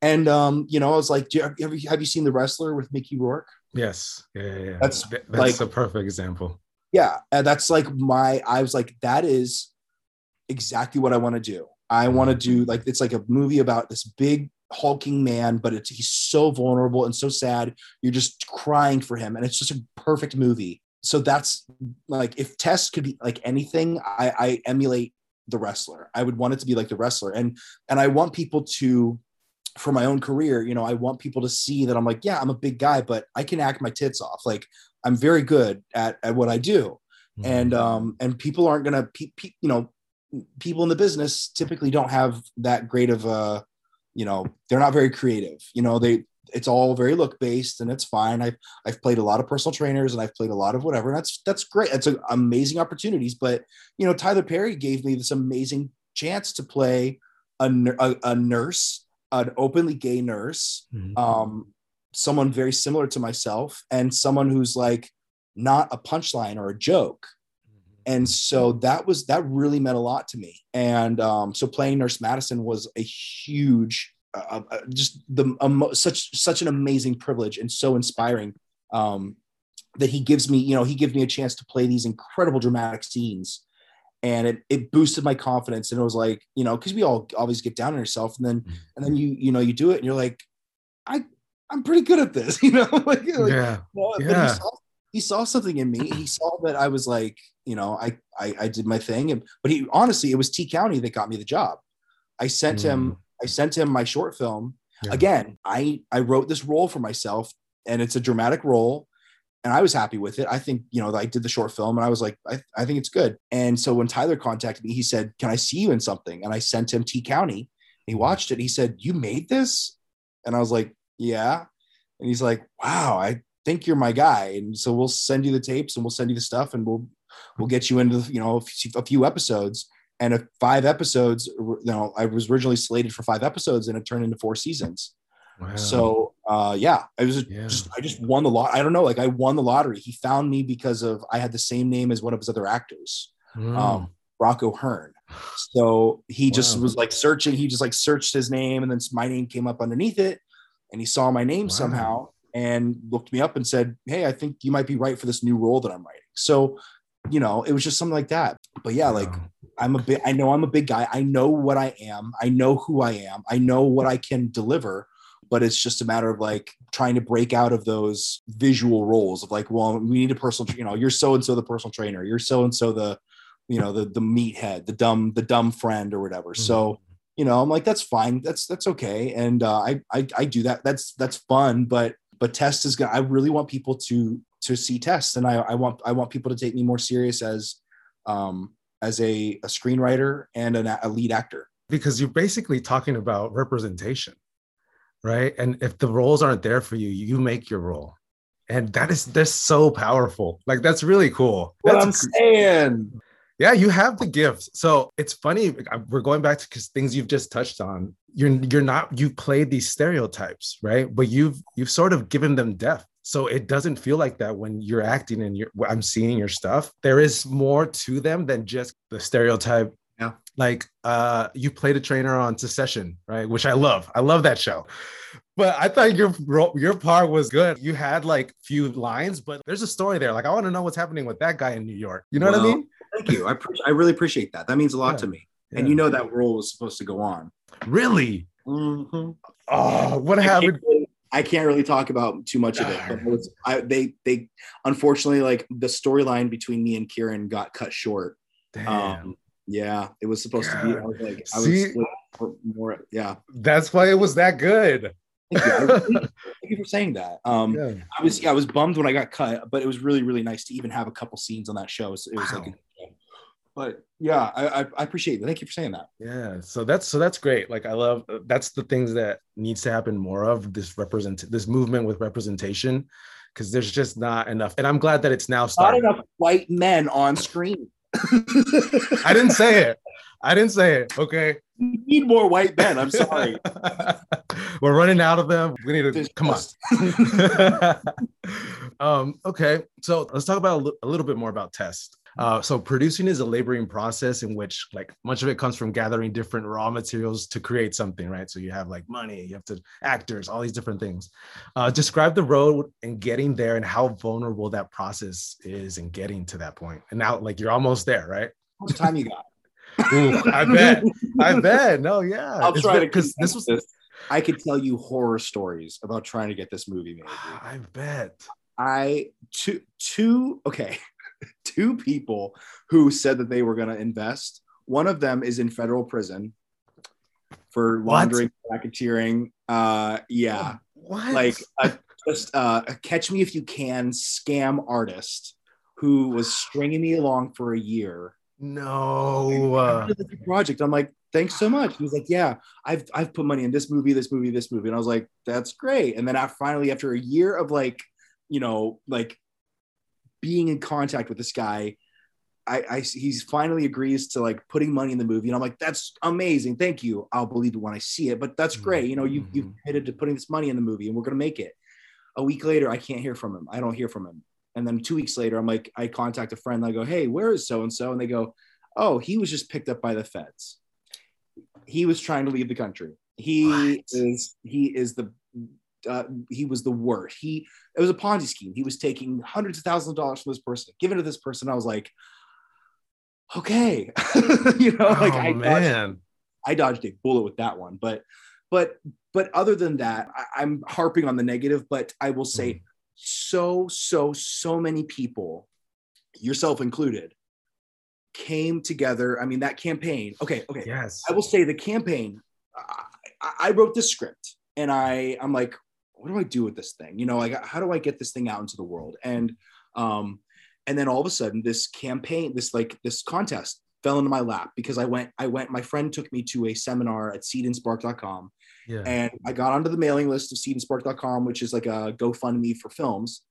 And um, you know, I was like, you, have, you, have you seen the wrestler with Mickey Rourke? Yes. Yeah, yeah, yeah. That's that's like, a perfect example. Yeah. And that's like my I was like, that is exactly what I want to do. I want to do like it's like a movie about this big hulking man, but it's he's so vulnerable and so sad. You're just crying for him, and it's just a perfect movie. So that's like if Test could be like anything, I, I emulate the wrestler. I would want it to be like the wrestler, and and I want people to, for my own career, you know, I want people to see that I'm like, yeah, I'm a big guy, but I can act my tits off. Like I'm very good at at what I do, mm-hmm. and um and people aren't gonna, pe- pe- you know, people in the business typically don't have that great of a you know they're not very creative you know they it's all very look based and it's fine. I've i've played a lot of personal trainers and i've played a lot of whatever and that's that's great. That's a, amazing opportunities but you know tyler perry gave me this amazing chance to play a, a, a nurse an openly gay nurse mm-hmm. um someone very similar to myself and someone who's like not a punchline or a joke. And so that was that really meant a lot to me. And um, so playing nurse madison was a huge uh, uh, just the um, such such an amazing privilege and so inspiring um, that he gives me you know he gives me a chance to play these incredible dramatic scenes and it, it boosted my confidence and it was like you know because we all always get down on yourself and then mm-hmm. and then you you know you do it and you're like i i'm pretty good at this you know like, yeah, like, yeah. He saw, he saw something in me he saw that i was like you know, I, I, I did my thing. And, but he, honestly, it was T County that got me the job. I sent mm. him, I sent him my short film. Yeah. Again, I, I wrote this role for myself and it's a dramatic role and I was happy with it. I think, you know, I did the short film and I was like, I, I think it's good. And so when Tyler contacted me, he said, Can I see you in something? And I sent him T County. He mm-hmm. watched it. He said, You made this? And I was like, Yeah. And he's like, Wow, I think you're my guy. And so we'll send you the tapes and we'll send you the stuff and we'll we'll get you into you know a few episodes and if five episodes you know i was originally slated for five episodes and it turned into four seasons Wow. So uh, yeah, I was yeah. just I just won the lot. I don't know, like I won the lottery. He found me because of I had the same name as one of his other actors, mm. um, Brock O'Hurn. So he wow. just was like searching. He just like searched his name, and then my name came up underneath it, and he saw my name wow. somehow and looked me up and said, "Hey, I think you might be right for this new role that I'm writing." So, you know, it was just something like that. But yeah, like I'm a bit. I know I'm a big guy. I know what I am. I know who I am. I know what I can deliver but it's just a matter of like trying to break out of those visual roles of like, well, we need a personal, you know, you're so and so the personal trainer, you're so and so the, you know, the the meathead, the dumb, the dumb friend or whatever. Mm-hmm. So, you know, I'm like, that's fine, that's that's okay, and uh, I, I I do that. That's that's fun, but but test is gonna. I really want people to to see test, and I I want I want people to take me more serious as um as a, a screenwriter and an, a lead actor because you're basically talking about representation right? And if the roles aren't there for you, you make your role. And that is that's so powerful. Like that's really cool. What that's I'm saying. Yeah, you have the gifts. So it's funny. We're going back to things you've just touched on. You're you're not you've played these stereotypes, right? But you've you've sort of given them depth. So it doesn't feel like that when you're acting and you're I'm seeing your stuff. There is more to them than just the stereotype yeah. Like uh you played a trainer on Succession, right? Which I love. I love that show. But I thought your your part was good. You had like few lines, but there's a story there. Like I want to know what's happening with that guy in New York. You know well, what I mean? Thank you. I pre- I really appreciate that. That means a lot yeah. to me. Yeah. And you know that role was supposed to go on. Really? Mm-hmm. Oh, what happened? I can't really talk about too much of it, but it was, I, they they unfortunately like the storyline between me and Kieran got cut short. Damn. Um, yeah, it was supposed yeah. to be. I was like, I See, was more. Yeah, that's why it was that good. Thank you. thank you for saying that. Um, yeah. I was yeah, I was bummed when I got cut, but it was really really nice to even have a couple scenes on that show. So it was wow. like, but yeah, I, I appreciate it. Thank you for saying that. Yeah, so that's so that's great. Like I love that's the things that needs to happen more of this represent this movement with representation because there's just not enough. And I'm glad that it's now starting. Not enough white men on screen. I didn't say it. I didn't say it. Okay. We need more white men. I'm sorry. We're running out of them. We need to come on. um, okay. So let's talk about a little bit more about test. Uh, so producing is a laboring process in which like much of it comes from gathering different raw materials to create something, right? So you have like money, you have to actors, all these different things. Uh, describe the road and getting there and how vulnerable that process is in getting to that point. And now like you're almost there, right? How much time you got? Ooh, I bet. I bet. No, yeah. I'll try to because this was this. I could tell you horror stories about trying to get this movie made. I bet. I two two okay. two people who said that they were going to invest. One of them is in federal prison for laundering, what? racketeering. Uh, yeah, what? Like a, just uh, a catch me if you can scam artist who was stringing me along for a year. No project. I'm like, thanks so much. He was like, yeah, I've I've put money in this movie, this movie, this movie, and I was like, that's great. And then I finally, after a year of like, you know, like being in contact with this guy I, I he's finally agrees to like putting money in the movie. And i'm like that's amazing. Thank you. I'll believe it when i see it. But that's great. You know you, you've mm-hmm. committed to putting this money in the movie and we're going to make it. A week later i can't hear from him. I don't hear from him. And then two weeks later i'm like i contact a friend and i go hey where is so and so and they go oh he was just picked up by the feds. He was trying to leave the country. He what? is he is the uh, he was the worst. He it was a Ponzi scheme. He was taking hundreds of thousands of dollars from this person, giving to this person. I was like, okay, you know, like oh, I man. Dodged, I dodged a bullet with that one. But but but other than that, I, am harping on the negative. But I will say, mm. so so so many people, yourself included, came together. I mean, that campaign. Okay, okay. Yes. I will say the campaign. I, I wrote the script and I I'm like, what do I do with this thing? You know, like how do I get this thing out into the world? And um, and then all of a sudden, this campaign, this like this contest fell into my lap because I went, I went, my friend took me to a seminar at seedandspark.com. Yeah. And I got onto the mailing list of seedandspark.com, which is like a GoFundMe for films.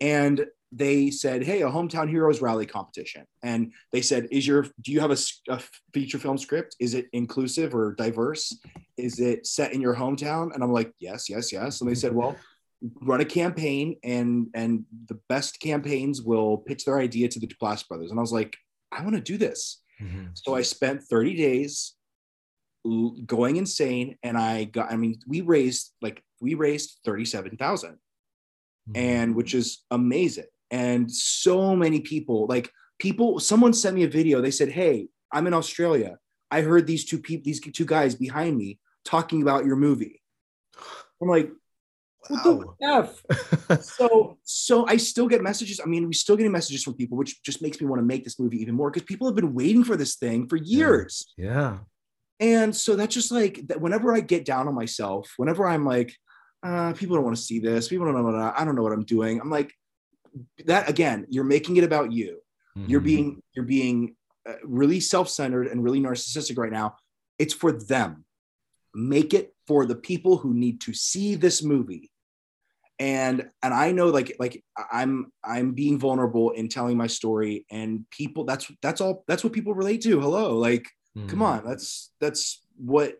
And they said, "Hey, a hometown heroes rally competition." And they said, "Is your do you have a, a, feature film script? Is it inclusive or diverse? Is it set in your hometown?" And I'm like, "Yes, yes, yes." And they said, "Well, run a campaign, and and the best campaigns will pitch their idea to the Duplass brothers." And I was like, "I want to do this." Mm-hmm. So I spent 30 days going insane, and I got. I mean, we raised like we raised 37,000 mm-hmm. and which is amazing and so many people like people someone sent me a video they said hey i'm in australia i heard these two people these two guys behind me talking about your movie i'm like what wow. the f so so i still get messages i mean we still getting messages from people which just makes me want to make this movie even more because people have been waiting for this thing for years yeah. yeah. and so that's just like that whenever i get down on myself whenever i'm like uh, people don't want to see this people don't know what I, I don't know what i'm doing. I'm like that again you're making it about you. Mm-hmm. you're being you're being uh, really self-centered and really narcissistic right now. It's for them. Make it for the people who need to see this movie. And and i know like like i'm i'm being vulnerable in telling my story and people that's that's all that's what people relate to. Hello like mm-hmm. come on that's that's what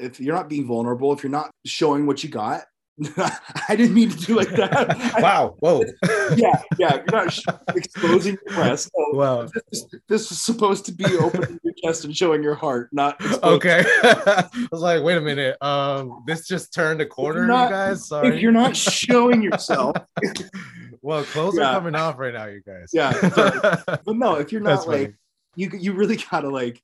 if you're not being vulnerable if you're not showing what you got I didn't mean to do like that. wow. Whoa. yeah. Yeah. You're not exposing your breast. So wow. This, this was supposed to be opening your chest and showing your heart, not. Okay. I was like, wait a minute. Um, this just turned a corner, not, you guys. Sorry. If you're not showing yourself. well, clothes yeah. are coming off right now, you guys. Yeah. but no, if you're not like, you you really gotta like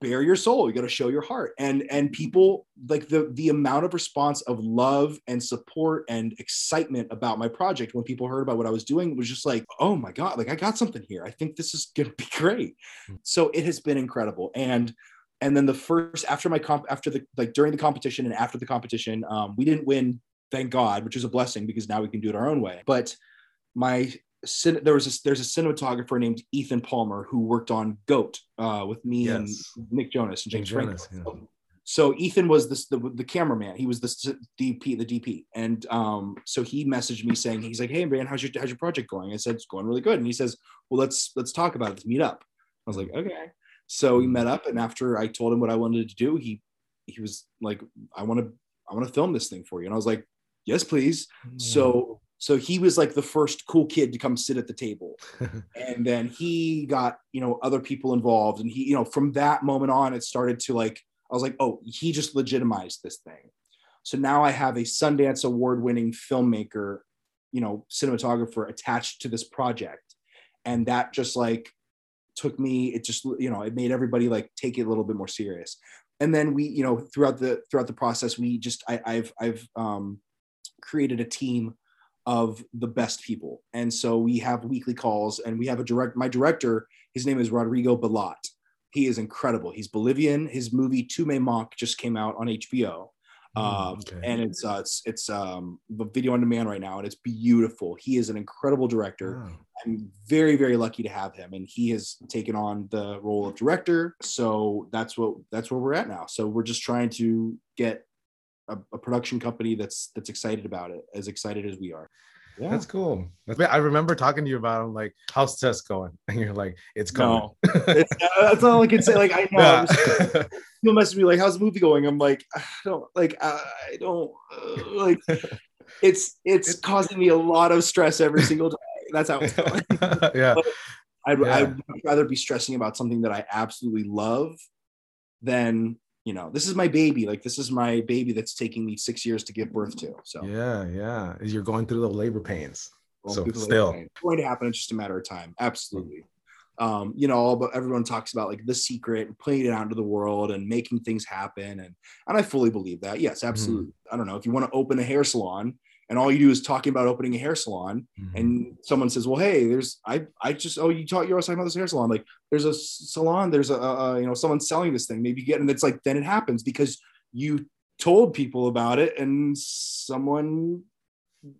bare your soul. You got to show your heart. And and people like the the amount of response of love and support and excitement about my project when people heard about what i was doing was just like oh my god like i got something here. I think this is gonna be great. Hmm. so it has been incredible. And and then the first after my comp after the like during the competition and after the competition um, we didn't win thank god which is a blessing because now we can do it our own way. But my there was a, there's a cinematographer named Ethan Palmer who worked on Goat uh, with me yes. and Nick Jonas and James Franco. Yeah. So Ethan was this, the the cameraman. He was the DP, the DP, and um, so he messaged me saying he's like, "Hey man, how's your how's your project going?" I said it's going really good, and he says, "Well, let's let's talk about it. Let's meet up." I was like, "Okay." So we met up, and after I told him what I wanted to do, he he was like, "I want to I want to film this thing for you," and I was like, "Yes, please." Mm. So so he was like the first cool kid to come sit at the table. And then he got you know other people involved. And he you know from that moment on it started to like i was like oh he just legitimized this thing. So now i have a sundance award winning filmmaker you know cinematographer attached to this project. And that just like took me it just you know it made everybody like take it a little bit more serious. And then we you know throughout the throughout the process we just I, i've i've um created a team of the best people. And so we have weekly calls and we have a direct, my director, his name is Rodrigo Bellott. He is incredible. He's Bolivian. His movie Tu Me Manques just came out on HBO. Mm, um, okay. and it's uh, it's it's um video on demand right now and it's beautiful he is an incredible director i'm very very lucky to have him and he has taken on the role of director so that's what that's where we're at now so we're just trying to get a, a, production company that's that's excited about it, as excited as we are. Yeah. That's cool. I remember talking to you about them, like, how's test going? And you're like, it's going. No. it's, that's all I can say. Like, I know. Yeah. People message me like, how's the movie going? I'm like, I don't like, I don't uh, like. It's it's causing me a lot of stress every single day. That's how it's going. yeah. I'd, yeah. I'd rather be stressing about something that I absolutely love than you know this is my baby like this is my baby that's taking me six years to give birth to so yeah yeah you're going through the labor pains so still pain. it's going to happen it's just a matter of time absolutely um, you know, but everyone talks about like the secret and putting it out into the world and making things happen. And and I fully believe that. Yes, mm-hmm. absolutely. Mm-hmm. I don't know if you want to open a hair salon, and all you do is talking about opening a hair salon mm-hmm. and someone says well hey there's i i just oh you taught you're always talking about this hair salon. Like there's a salon there's a, a you know someone selling this thing. Maybe get and it's like then it happens because you told people about it and someone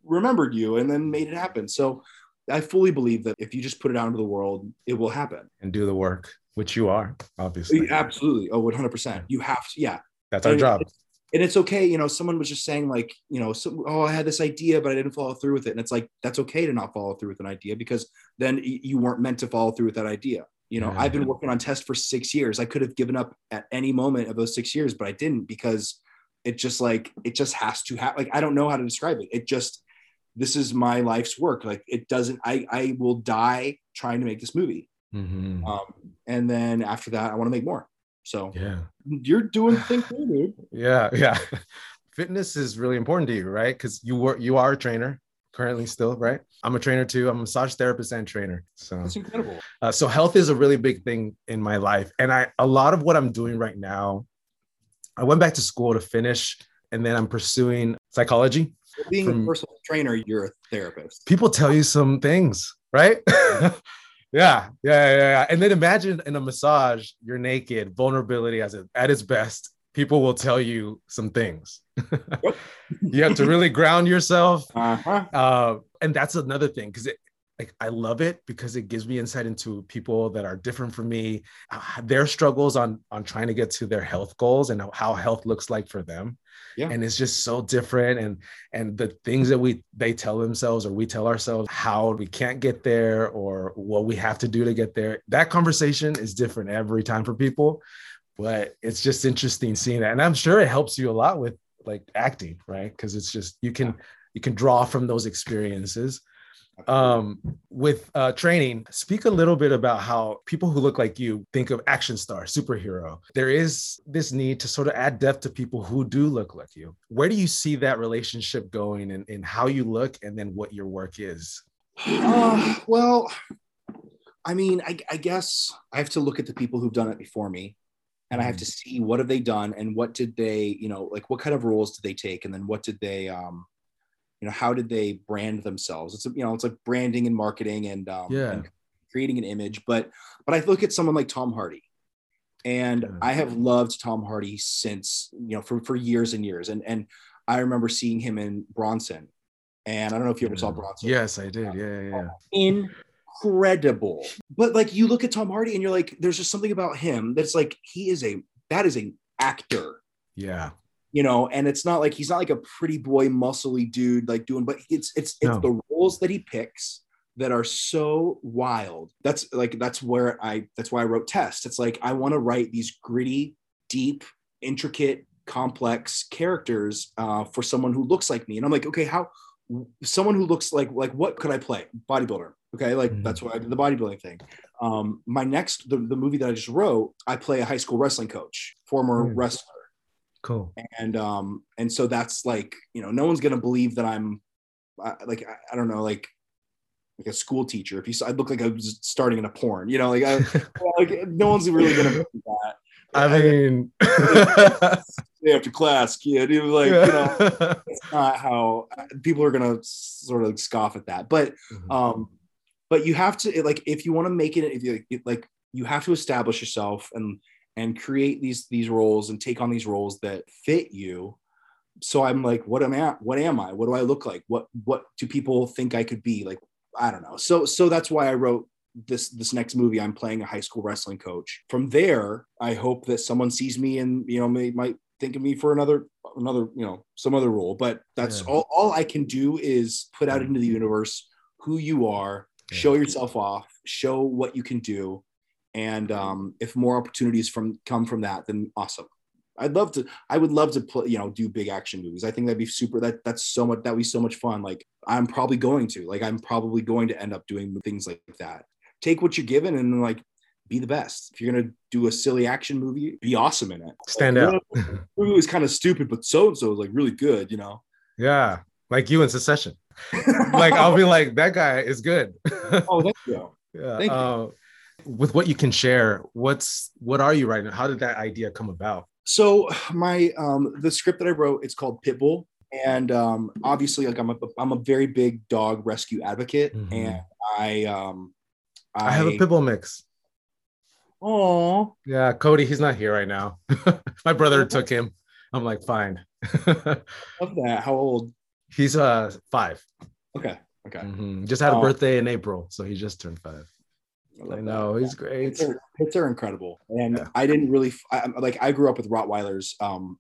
remembered you and then made it happen. So i fully believe that if you just put it out into the world it will happen. And do the work which you are obviously. Absolutely. Oh 100% you have to yeah. That's our and job and it's okay you know someone was just saying like you know so, oh i had this idea but i didn't follow through with it. And it's like that's okay to not follow through with an idea because then you weren't meant to follow through with that idea. You know i've been working on test for six years. I could have given up at any moment of those six years but i didn't because it just like it just has to happen like i don't know how to describe it. It just this is my life's work. Like it doesn't i i will die trying to make this movie. Mhm. um and then after that i want to make more so yeah. you're doing the thing too, dude Yeah, yeah. Fitness is really important to you, right? Because you were you are a trainer currently still, right? I'm a trainer too. I'm a massage therapist and trainer. So that's incredible uh, so health is a really big thing in my life, and I a lot of what I'm doing right now. I went back to school to finish, and then I'm pursuing psychology. being From- a personal trainer you're a therapist People tell you some things, right? yeah, yeah, yeah, yeah. And then imagine in a massage, you're naked, vulnerability as it, at its best. People will tell you some things. you have to really ground yourself uh-huh uh, and that's another thing because it like I love it because it gives me insight into people that are different from me, uh, their struggles on on trying to get to their health goals and how health looks like for them. Yeah. And it's just so different and and the things that we they tell themselves or we tell ourselves how we can't get there or what we have to do to get there. That conversation is different every time for people, but it's just interesting seeing that. And I'm sure it helps you a lot with like acting, right? Because it's just you can you can draw from those experiences um with uh training speak a little bit about how people who look like you think of action star superhero. There is this need to sort of add depth to people who do look like you. Where do you see that relationship going and, and how you look and then what your work is? Uh, well, I mean, I, I guess I have to look at the people who've done it before me, and I have to see what have they done and what did they, you know, like what kind of roles did they take, and then what did they, um, you know, how did they brand themselves? It's you know, it's like branding and marketing and um, Yeah. and creating an image. But but I look at someone like Tom Hardy, and Yeah. I have loved Tom Hardy since you know for for years and years, and and I remember seeing him in Bronson. And I don't know if you ever saw Bronson yes i did yeah yeah, yeah. incredible. But like you look at Tom Hardy and you're like, there's just something about him that's like he is a that is an actor, yeah you know, and it's not like he's not like a pretty boy, muscly dude like doing, but it's it's it's No. the roles that he picks that are so wild. That's like that's where I that's why I wrote test. It's like I want to write these gritty, deep, intricate, complex characters uh, for someone who looks like me. And I'm like, okay, how someone who looks like like what could I play? Bodybuilder. Okay, like Mhm. that's why I did the bodybuilding thing. Um, my next the, the movie that I just wrote, I play a high school wrestling coach, former Hmm. wrestler cool. And um and so that's like you know no one's gonna believe that i'm uh, like I, I don't know like like a school teacher. If you saw i look like i was starting in a porn you know like I, like no one's really gonna believe that. I mean after class kid. Know, like you know it's not how people are gonna sort of like scoff at that. But Mhm. um but you have to like if you want to make it if you like you have to establish yourself and and create these these roles and take on these roles that fit you. So i'm like what am i what am i? What do i look like? What what do people think i could be? Like i don't know. So so that's why i wrote this this next movie i'm playing a high school wrestling coach. From there i hope that someone sees me and you know may, might think of me for another another you know some other role. But that's Yeah. all all i can do is put out into the universe who you are show yourself off show what you can do and um, if more opportunities from come from that then awesome. I'd love to i would love to play you know do big action movies. I think that'd be super that that's so much that'd be so much fun. Like i'm probably going to like i'm probably going to end up doing things like that. Take what you're given and like be the best. If you're gonna do a silly action movie be awesome in it. Stand Like, out. "Oh, movie was kind of stupid but so and so is like really good you know? Yeah like you in succession like i'll be like that guy is good. Oh thank you. Yeah Thank you. uh, with what you can share what's what are you writing? how did that idea come about? So my um the script that i wrote it's called pitbull. And um obviously like i'm a i'm a very big dog rescue advocate. Mhm. and i um i, have a pitbull mix. Oh yeah cody he's not here right now. My brother took him. I'm like fine. Love that. How old? He's uh five. Okay. Okay. Mhm. just had a Oh. birthday in april so he just turned five i that. know he's Pits great are, pits are incredible, and Yeah. I didn't really I, like. I grew up with Rottweilers, um,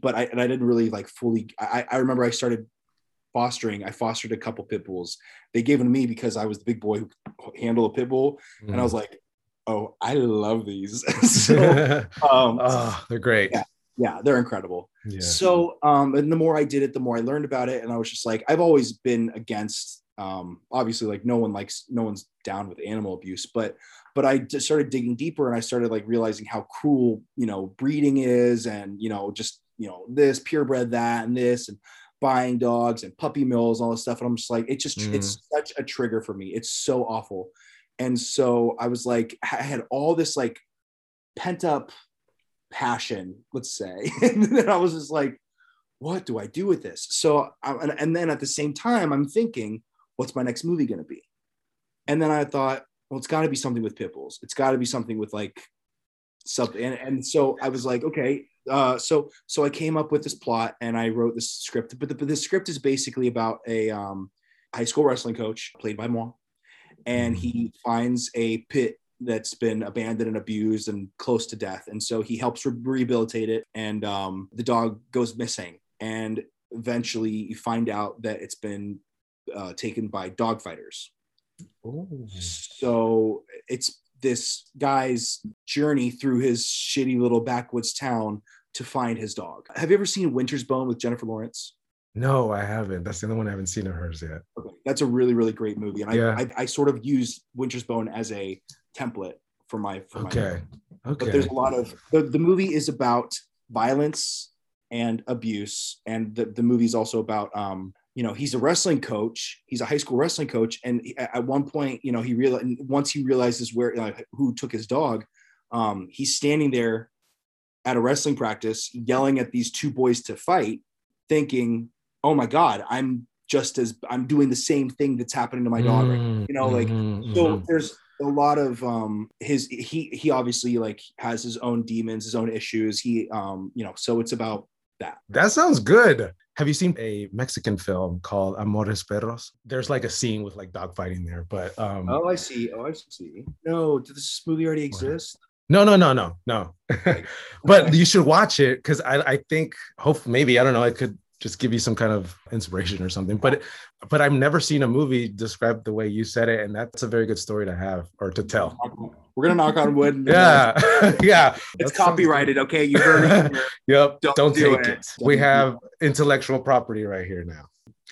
but I and I didn't really like fully. I, I remember I started fostering. I fostered a couple pit bulls. They gave them to me because I was the big boy who handled a pit bull, mm. and I was like, "Oh, I love these." so, um, oh, they're great. Yeah, yeah, they're incredible. Yeah. So, um, and the more I did it, the more I learned about it, and I was just like, I've always been against. Um, obviously, like no one likes, no one's down with animal abuse, but but I just started digging deeper, and I started like realizing how cruel, you know, breeding is, and you know, just you know, this purebred, that, and this, and buying dogs and puppy mills, all this stuff, and I'm just like, it just, mm. it's such a trigger for me. It's so awful, and so I was like, I had all this like pent up passion, let's say. and then I was just like, what do I do with this? So, and, and then at the same time, I'm thinking, what's my next movie going to be? And then I thought, well, it's got to be something with pit bulls. It's got to be something with like something. And, and so I was like, okay. Uh, so so I came up with this plot and I wrote this script. But the, but the script is basically about a um, high school wrestling coach played by moi, and he finds a pit that's been abandoned and abused and close to death. And so he helps re- rehabilitate it. And um, the dog goes missing. And eventually you find out that it's been uh, taken by dog fighters. Ooh. So it's this guy's journey through his shitty little backwoods town to find his dog. Have you ever seen Winter's Bone with Jennifer Lawrence? No, I haven't. That's the only one I haven't seen of hers yet. Okay. That's a really, really great movie. And yeah. I, I, I sort of use Winter's Bone as a template for my for okay my okay but there's a lot of the, the movie is about violence and abuse and the, the movie is also about um you know he's a wrestling coach he's a high school wrestling coach and he, at one point you know he realized once he realizes where who took his dog um he's standing there at a wrestling practice yelling at these two boys to fight thinking oh my god i'm just as i'm doing the same thing that's happening to my dog you know like mm-hmm, so mm-hmm. there's a lot of um his he he obviously like has his own demons his own issues he um you know so it's about that. That sounds good. Have you seen a mexican film called amores perros? There's like a scene with like dog fighting there but um oh i see. Oh i see. No did this movie already exist? No, no, no, no, no. but you should watch it because I, I think, hope maybe I don't know. It could just give you some kind of inspiration or something. But but I've never seen a movie described the way you said it, and that's a very good story to have or to tell. We're gonna knock on wood. yeah, yeah. It's that's copyrighted. Okay, you heard it. yep. Don't, Don't do take it. it. we have intellectual property right here now.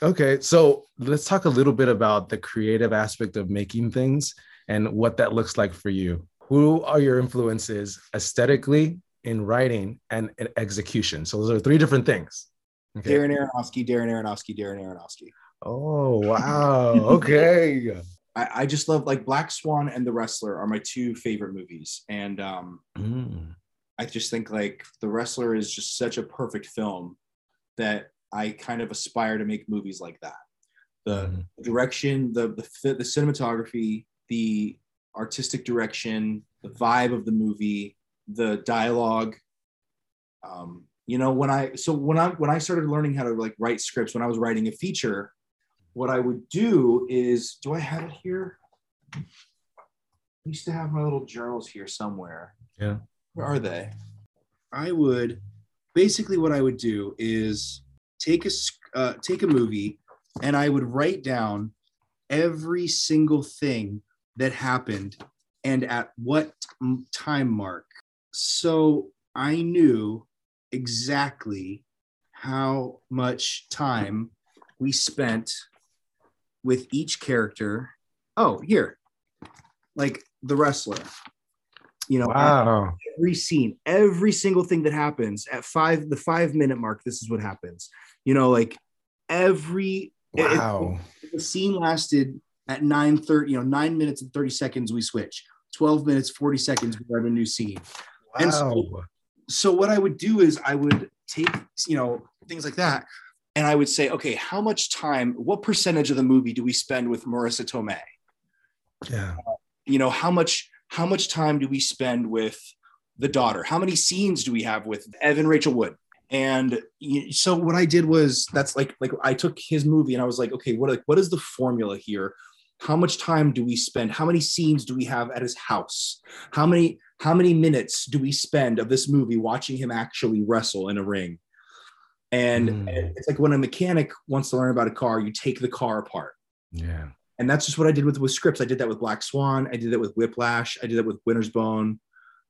Okay, so let's talk a little bit about the creative aspect of making things and what that looks like for you. Who are your influences aesthetically in writing and in execution? So those are three different things. Okay. Darren Aronofsky, Darren Aronofsky, Darren Aronofsky. Oh wow! Okay. I, I, just love like Black Swan and The Wrestler are my two favorite movies, and um, mm. I just think like The Wrestler is just such a perfect film that I kind of aspire to make movies like that. The mm. direction, the, the the cinematography, the artistic direction, the vibe of the movie, the dialogue. Um, you know when i so when i when i started learning how to like write scripts when i was writing a feature what i would do is do i have it here? I used to have my little journals here somewhere. Yeah. Where are they? I would basically what i would do is take a uh, take a movie and i would write down every single thing that happened and at what time mark. So i knew exactly how much time we spent with each character. Oh, here, like the wrestler. You know, wow. every scene, every single thing that happens at five, the five minute mark, this is what happens. You know, like every wow. If, if the scene lasted at 9 30, you know, nine minutes and 30 seconds, we switch. 12 minutes, 40 seconds, we have a new scene. Wow. And so so what I would do is I would take, you know, things like that. And I would say, okay, how much time, what percentage of the movie do we spend with Marisa Tomei? Yeah. Uh, you know, how much, how much time do we spend with the daughter? How many scenes do we have with Evan Rachel Wood? And so what I did was that's like like I took his movie and I was like, okay, what like what is the formula here? How much time do we spend? How many scenes do we have at his house? How many how many minutes do we spend of this movie watching him actually wrestle in a ring? And, Mm. and it's like when a mechanic wants to learn about a car, you take the car apart. Yeah. And that's just what I did with with scripts. I did that with Black Swan. I did that with Whiplash. I did that with Winter's Bone.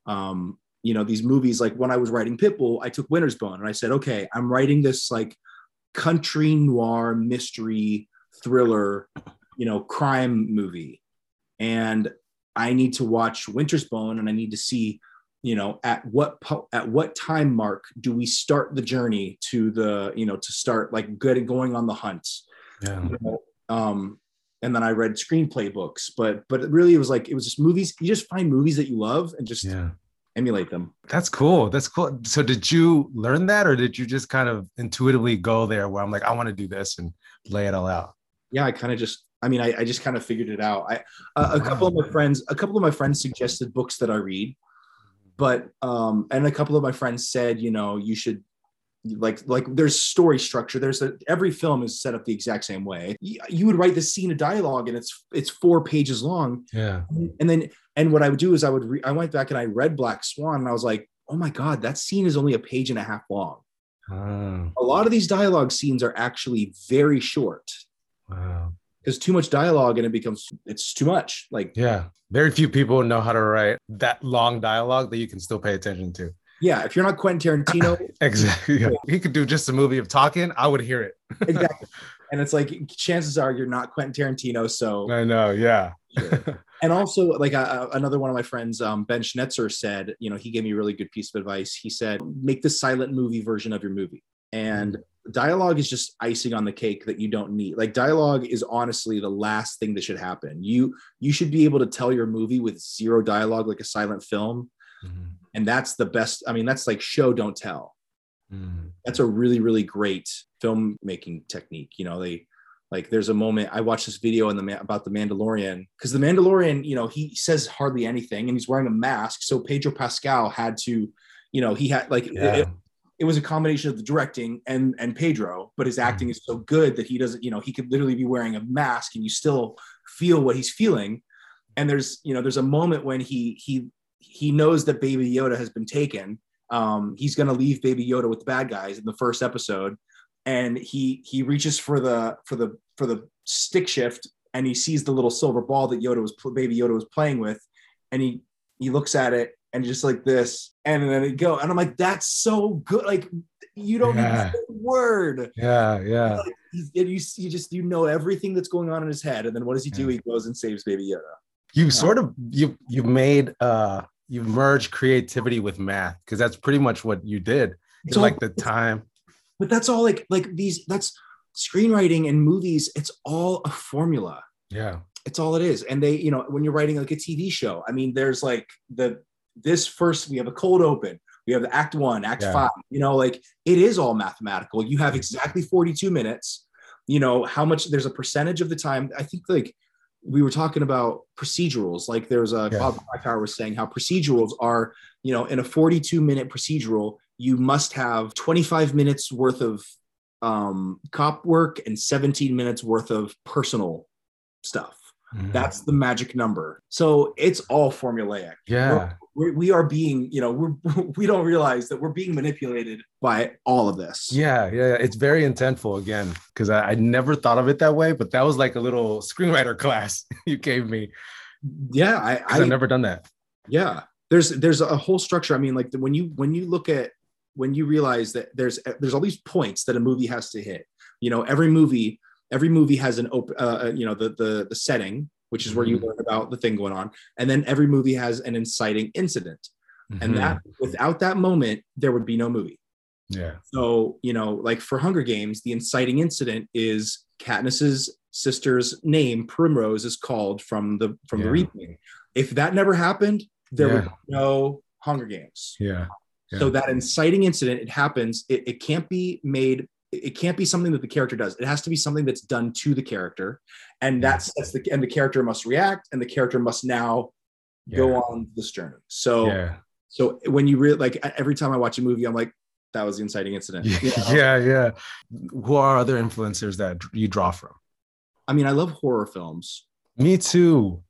Um, you know, these movies. Like when I was writing Pitbull, I took Winter's Bone and I said, okay, I'm writing this like country noir mystery thriller, you know, crime movie, and I need to watch Winter's Bone and I need to see, you know, at what po- at what time mark do we start the journey to the, you know, to start like good going on the hunt Yeah. you know, um and then i read screenplay books but but really it was like it was just movies you just find movies that you love and just Yeah. emulate them That's cool. That's cool. So did you learn that or did you just kind of intuitively go there where I'm like, I want to do this and lay it all out? yeah i kind of just i mean i, I just kind of figured it out. I uh, a couple of my friends a couple of my friends suggested books that i read but um and a couple of my friends said you know you should like like there's story structure. There's a every film is set up the exact same way. You, you would write the scene of dialogue and it's it's four pages long. Yeah. and then and what I would do is I would re- I went back and I read Black Swan and I was like, oh my god, that scene is only a page and a half long. Oh, A lot of these dialogue scenes are actually very short. Wow. Because too much dialogue and it becomes it's too much. Like Yeah. Very few people know how to write that long dialogue that you can still pay attention to. yeah, if you're not Quentin Tarantino, Exactly. Yeah. He could do just a movie of talking. I would hear it. exactly. And it's like chances are you're not Quentin Tarantino, so I know. Yeah. and also like uh, another one of my friends um, ben schnetzer said you know he gave me a really good piece of advice he said make the silent movie version of your movie and dialogue is just icing on the cake that you don't need like dialogue is honestly the last thing that should happen you you should be able to tell your movie with zero dialogue like a silent film Mhm. and that's the best i mean that's like show don't tell Mm. that's a really really great filmmaking technique you know they like there's a moment i watched this video in the about the mandalorian because the mandalorian you know he says hardly anything and he's wearing a mask so pedro pascal had to you know he had like Yeah. it, it was a combination of the directing and and pedro but his acting is so good that he doesn't you know he could literally be wearing a mask and you still feel what he's feeling. And there's you know there's a moment when he he he knows that baby yoda has been taken. Um, he's going to leave Baby Yoda with the bad guys in the first episode, and he he reaches for the for the for the stick shift, and he sees the little silver ball that Yoda was Baby Yoda was playing with, and he he looks at it and just like this, and then it go, and I'm like, that's so good. Like you don't Yeah. need to say a word. Yeah. Yeah. He's, and you you just you know everything that's going on in his head, and then what does he do? Yeah. He goes and saves Baby Yoda. You sort of you you made uh you merged creativity with math because that's pretty much what you did. It's all- like the time. but that's all like like these that's screenwriting and movies it's all a formula Yeah. it's all it is and they you know when you're writing like a tv show i mean there's like the this first we have a cold open we have the act one act Yeah. five you know like it is all mathematical you have exactly 42 minutes you know how much there's a percentage of the time i think like we were talking about procedurals like there's a Yeah. bob Krakower was saying how procedurals are you know in a 42 minute procedural you must have 25 minutes worth of um, cop work and 17 minutes worth of personal stuff Mhm. that's the magic number so it's all formulaic yeah. We're, we are being you know we're we don't realize that we're being manipulated by all of this. Yeah, yeah, it's very intentful again because I, I never thought of it that way, but that was like a little screenwriter class you gave me. Yeah i, I I've never done that. yeah. There's there's a whole structure. I mean like when you when you look at when you realize that there's there's all these points that a movie has to hit. You know every movie every movie has an open uh, you know the the the setting which is where you Mhm. learn about the thing going on. And then every movie has an inciting incident. And Mhm. that without that moment there would be no movie. Yeah, so you know like for hunger games the inciting incident is katniss's sister's name primrose is called from the from the Yeah. reaping. If that never happened there would be no hunger games. Yeah, Yeah. so that inciting incident it happens. It, it can't be made it can't be something that the character does. It has to be something that's done to the character and that's that's the and the character must react and the character must now go on this journey. So yeah, so when you really like every time i watch a movie i'm like that was the inciting incident. Yeah, You know? yeah, yeah. Who are other influencers that you draw from? i mean i love horror films. Me too,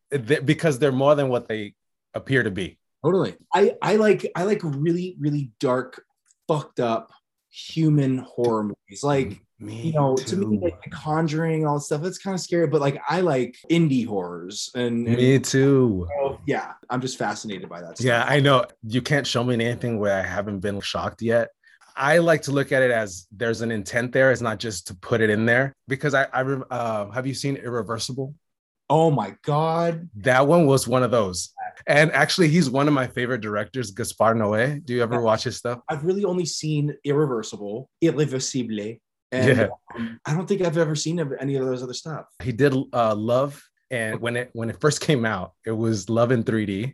because they're more than what they appear to be. totally. I i like i like really really dark fucked up human horror movies. Like Me you know, to me, like The Conjuring and all that stuff, it's kind of scary. But like, I like indie horrors, and, and, Me too. yeah, I'm just fascinated by that. Stuff. Yeah, I know. You can't show me anything where I haven't been shocked yet. I like to look at it as there's an intent there. It's not just to put it in there because I, I uh, have you seen Irreversible? Oh my god. That one was one of those. And actually, he's one of my favorite directors, Gaspar Noé. Do you ever watch his stuff? I've really only seen Irreversible, Irreversible, and Yeah. um, I don't think I've ever seen any of those other stuff. He did uh, Love, and when it when it first came out, it was Love in 3D.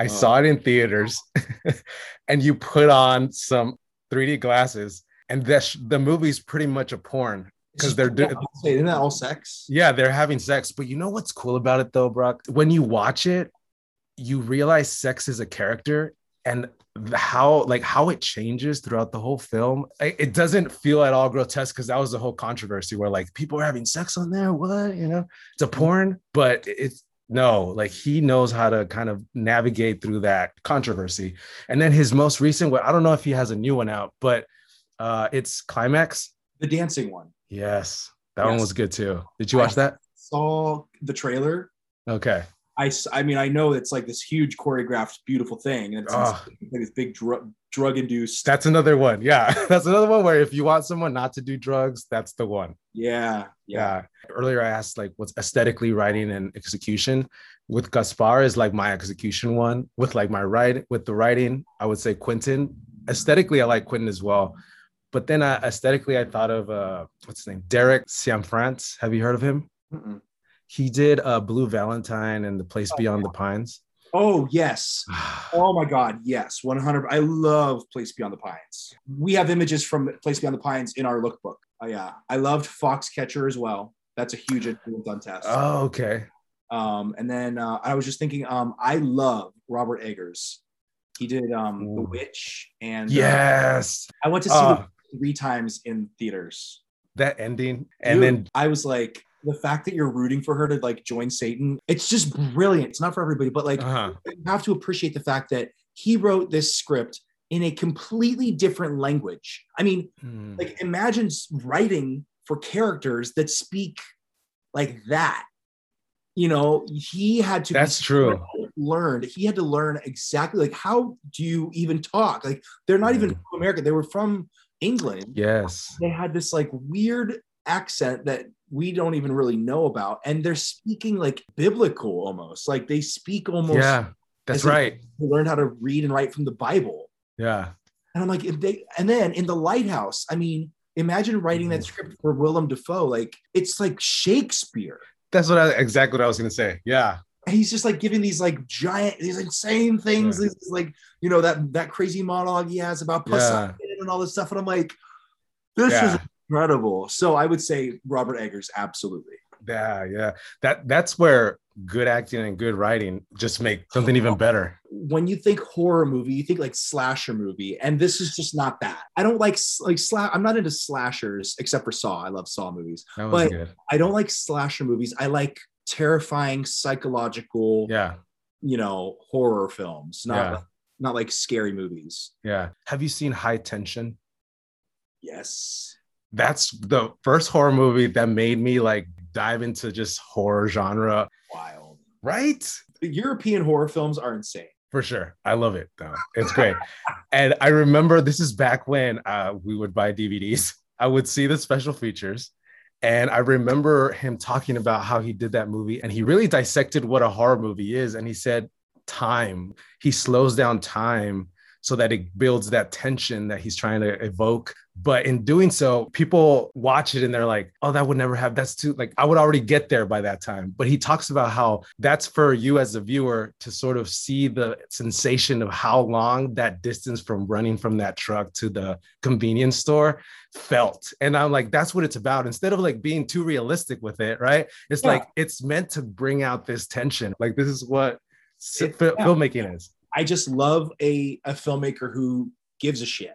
I Oh. saw it in theaters, and you put on some 3D glasses, and the the movie's pretty much a porn because they're do- Say, isn't that all sex? Yeah, they're having sex, but you know what's cool about it though, Brock? When you watch it, you realize sex is a character and how like how it changes throughout the whole film. It doesn't feel at all grotesque because that was the whole controversy where like people are having sex on there. What you know, it's a porn, but it's no, like he knows how to kind of navigate through that controversy. And then his most recent one, I don't know if he has a new one out, but uh it's Climax. The dancing one. Yes, that one was good too. Did you watch that? Saw the trailer. Okay. I, s- I mean, I know it's like this huge choreographed, beautiful thing. And it's, Ah. it's like this big drug drug induced. That's another one. Yeah. That's another one where if you want someone not to do drugs, that's the one. Yeah, yeah. Yeah. Earlier I asked like what's aesthetically writing and execution. With Gaspar is like my execution one. With like my write with the writing, I would say Quentin. Aesthetically, I like Quentin as well. But then uh, aesthetically, I thought of uh what's his name? Derek Cianfrance. Have you heard of him? Mm-mm. He did uh Blue Valentine and The Place Beyond the Pines. Oh yes. Oh my God, yes, 100. I love Place Beyond the Pines. We have images from Place Beyond the Pines in our lookbook. Oh yeah, I loved Foxcatcher as well. That's a huge influence on Test. oh, okay. Um, and then uh, I was just thinking, um, I love Robert Eggers. He did um, The Witch, and uh, Yes. I went to see Ah. it three times in theaters. That ending. And Dude, then I was like, the fact that you're rooting for her to like join Satan, it's just brilliant. It's not for everybody, but like uh-huh. you have to appreciate the fact that he wrote this script in a completely different language. I mean, Hmm. like imagine writing for characters that speak like that. You know, he had to That's true. learned. He had to learn exactly like how do you even talk? Like they're not even Mm. from America. They were from England. Yes. They had this like weird accent that we don't even really know about. And they're speaking like biblical almost. Like they speak almost Yeah. That's right. they learned how to read and write from the Bible. Yeah. And I'm like, if they and then in the lighthouse, I mean, imagine writing that Mhm. script for Willem Dafoe. Like it's like Shakespeare. That's what I exactly what I was gonna say. Yeah. And he's just like giving these like giant, these insane things. Yeah. These like, you know, that that crazy monologue he has about Poseidon and all this stuff. And I'm like, this Yeah. is incredible. So I would say Robert Eggers, absolutely. Yeah. Yeah. That that's where good acting and good writing just make something even better. When you think horror movie, you think like slasher movie, and this is just not that. I don't like like sla- I'm not into slashers except for Saw. I love Saw movies. That was But- good. I don't like slasher movies. I like terrifying psychological, Yeah. you know, horror films, not Yeah. not like scary movies. Yeah. Have you seen High Tension? Yes. That's the first horror movie that made me like dive into just horror genre. Wild. Right? The European horror films are insane. For sure. I love it though. It's great. and I remember this is back when uh, we would buy DVDs. I would see the special features. And I remember him talking about how he did that movie and he really dissected what a horror movie is. And he said, time. He slows down time so that it builds that tension that he's trying to evoke. But in doing so, people watch it and they're like, oh, that would never have, that's too, like, I would already get there by that time. But he talks about how that's for you as a viewer to sort of see the sensation of how long that distance from running from that truck to the convenience store felt. And I'm like, that's what it's about. Instead of like being too realistic with it, right? It's Yeah. like, it's meant to bring out this tension. Like, this is what It- fi- yeah. filmmaking is. I just love a, a filmmaker who gives a shit.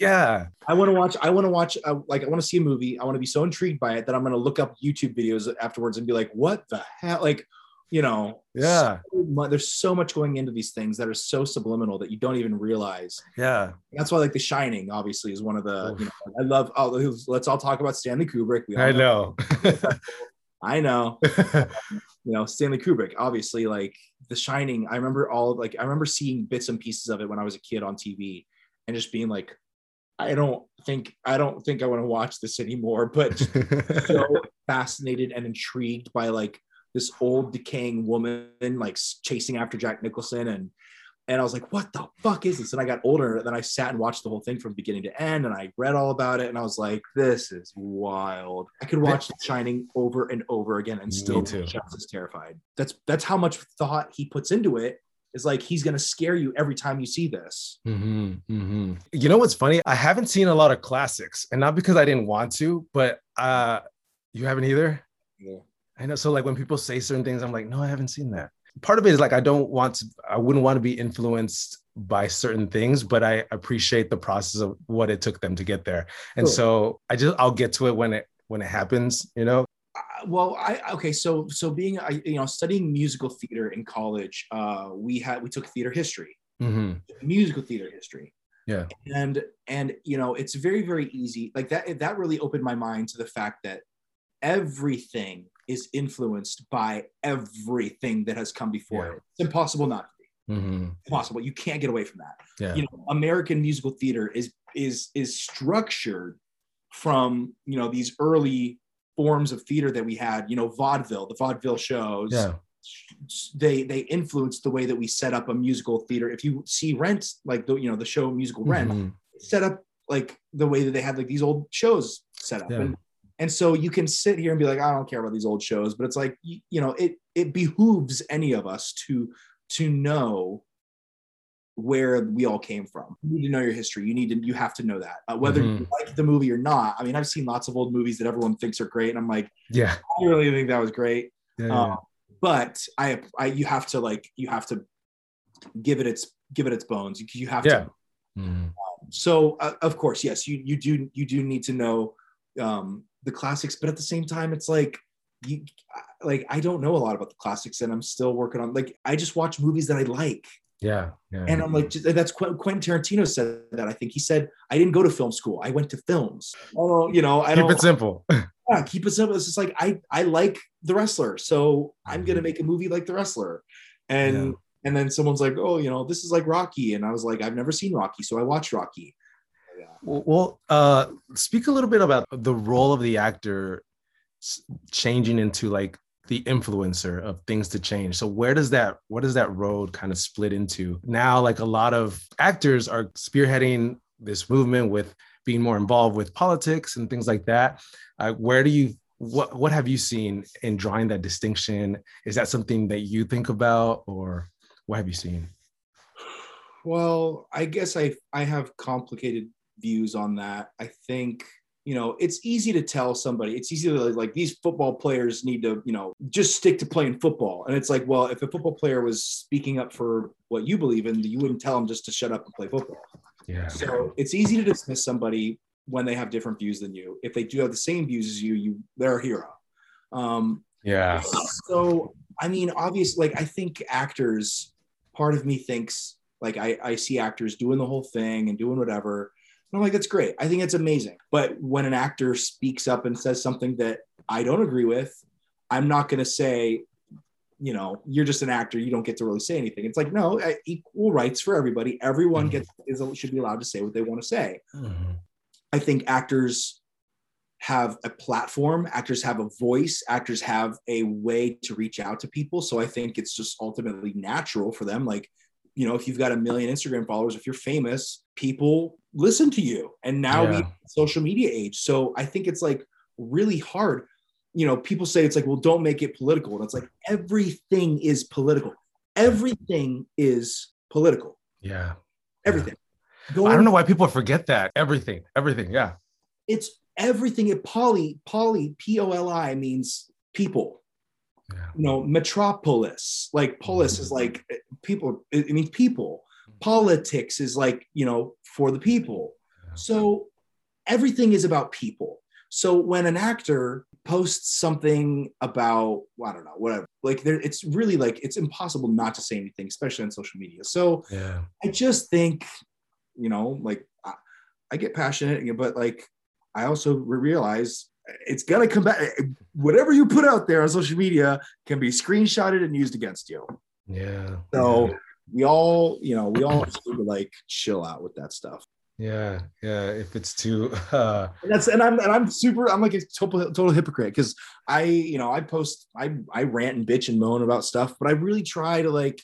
Yeah. I want to watch. I want to watch. Uh, like, I want to see a movie. I want to be so intrigued by it that I'm going to look up YouTube videos afterwards and be like, "What the hell?" Like, you know Yeah. so mu- there's so much going into these things that are so subliminal that you don't even realize Yeah. that's why like the shining obviously is one of the you know i love oh let's all talk about stanley kubrick we all I know. i know you know stanley kubrick obviously like the shining i remember all like i remember seeing bits and pieces of it when i was a kid on tv and just being like i don't think i don't think i want to watch this anymore but so fascinated and intrigued by like this old decaying woman like chasing after jack nicholson and and i was like what the fuck is this? And i got older and then i sat and watched the whole thing from beginning to end and i read all about it and i was like this is wild. I could watch the shining over and over again and still be just as terrified. That's that's how much thought he puts into it is like he's gonna scare you every time you see this hmm hmm You know what's funny? I haven't seen a lot of classics, and not because I didn't want to, but uh, you haven't either. Yeah. I know. So like when people say certain things, I'm like, no, I haven't seen that. Part of it is like I don't want to. I wouldn't want to be influenced by certain things, but I appreciate the process of what it took them to get there. And Sure. so I just I'll get to it when it when it happens. You know. Well i okay so so being I you know studying musical theater in college uh we had we took theater history. Hmm musical theater history. Yeah. and and you know it's very very easy. Like that that really opened my mind to the fact that everything is influenced by everything that has come before Yeah. it. It's impossible not to be. Hmm impossible. You can't get away from that. Yeah. you know american musical theater is is is structured from you know these early forms of theater that we had you know vaudeville the vaudeville shows Yeah. they they influenced the way that we set up a musical theater if you see rent like the you know the show musical rent Mhm. set up like the way that they had like these old shows set up Yeah. and and so you can sit here and be like i don't care about these old shows but it's like you, you know it it behooves any of us to to know where we all came from you need to know your history you need to you have to know that uh, whether you like the movie or not i mean i've seen lots of old movies that everyone thinks are great and i'm like Yeah. i really think that was great Yeah. yeah. um, but I, I, you have to like, you have to give it its, give it its bones. You, you have Yeah. to. Mhm. So uh, of course, yes, you, you do, you do need to know um, the classics, but at the same time, it's like, you, like, I don't know a lot about the classics and I'm still working on, like, I just watch movies that I like. Yeah. Yeah. And I'm like, that's Qu- Quentin Tarantino said that. I think he said, I didn't go to film school. I went to films. Oh, you know, I Keep don't, it simple. yeah, keep it simple. It's just like I I like the wrestler, so I'm gonna Mhm. make a movie like the wrestler, and Yeah. and then someone's like, oh, you know, this is like Rocky, and I was like, I've never seen Rocky, so I watched Rocky. Yeah. Well, uh, speak a little bit about the role of the actor changing into like the influencer of things to change. So where does that what does that road kind of split into? Now, like a lot of actors are spearheading this movement with being more involved with politics and things like that. Uh, where do you what what have you seen in drawing that distinction? Is that something that you think about, or what have you seen? Well, I guess I I have complicated views on that. I think you know it's easy to tell somebody. It's easy to like, these football players need to you know just stick to playing football. And it's like, well, if a football player was speaking up for what you believe in, you wouldn't tell them just to shut up and play football. Yeah. So it's easy to dismiss somebody when they have different views than you. If they do have the same views as you, you they're a hero. Um, Yeah. so I mean, obviously, like I think actors, part of me thinks like I, I see actors doing the whole thing and doing whatever. And I'm like, that's great. I think it's amazing. But when an actor speaks up and says something that I don't agree with, I'm not going to say, you know, you're just an actor. You don't get to really say anything. It's like, no, equal rights for everybody. Everyone Mhm. gets is should be allowed to say what they want to say. Mhm. I think actors have a platform, actors have a voice, actors have a way to reach out to people. So I think it's just ultimately natural for them. Like, you know, if you've got a million Instagram followers, if you're famous, people listen to you. And now we Yeah. have social media age. So I think it's like really hard. You know, people say it's like, well, don't make it political. And it's like everything is political. Everything is political. Yeah. Everything. I don't know why people forget that. Everything. Everything. Yeah. it's everything it poly poly p-o-l-i means people Yeah. you know metropolis like polis is like eh, people it, it means people politics is like you know for the people so everything is about people So when an actor posts something about well, I don't know whatever, like there, it's really like it's impossible not to say anything, especially on social media. So Yeah. I just think, you know, like I, I get passionate, but like I also realize it's gonna come back. Eh, whatever you put out there on social media can be screenshotted and used against you. Yeah. So we all, you know, we all to like chill out with that stuff. Yeah. Yeah. If it's too uh And that's and I'm and I'm super. I'm like a total total hypocrite because I, you know, I post, I I rant and bitch and moan about stuff, but I really try to like,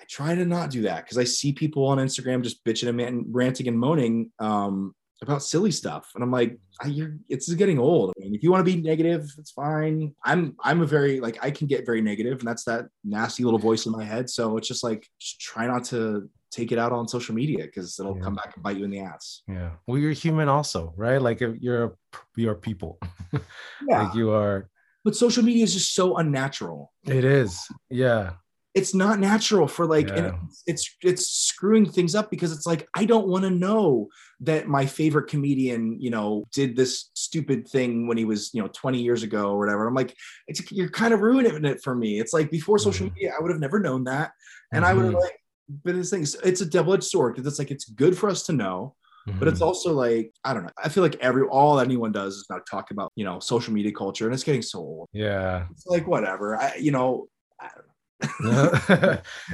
I try to not do that because I see people on Instagram just bitching and ranting and moaning um, about silly stuff, and I'm like, I, you're it's getting old. I mean, if you want to be negative, it's fine. I'm I'm a very like I can get very negative, and that's that nasty little voice in my head. So it's just like just try not to take it out on social media because it'll Yeah. come back and bite you in the ass. yeah. Well, you're human also, right? Like if you're you're people. Yeah, Like you are but social media is just so unnatural. it is. Yeah. It's not natural for like Yeah. it's, it's it's screwing things up because it's like I don't want to know that my favorite comedian, you know, did this stupid thing when he was, you know, 20 years ago or whatever. I'm like, it's you're kind of ruining it for me. It's like before social Mhm. media, I would have never known that. And I would have like but this thing it's a double-edged sword because it's like it's good for us to know, but it's Mhm. also like, I don't know. I feel like every all anyone does is not talk about, you know, social media culture and it's getting so old. yeah. It's like whatever. I you know, I don't know.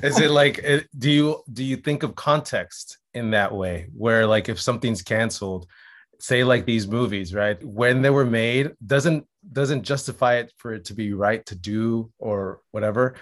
is it like it, do you do you think of context in that way? Where like if something's canceled say like these movies right? When they were made doesn't doesn't justify it for it to be right to do or whatever.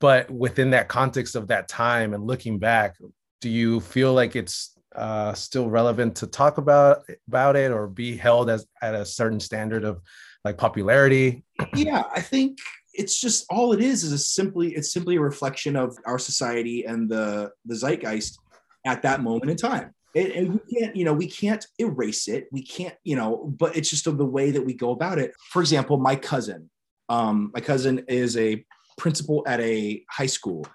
But within that context of that time and looking back do you feel like it's uh, still relevant to talk about about it or be held as at a certain standard of like popularity? Yeah i think it's just all it is is a simply it's simply a reflection of our society and the the zeitgeist at that moment in time. And, and we can't you know we can't erase it. We can't you know but it's just the way that we go about it. For example my cousin um my cousin is a principal at a high school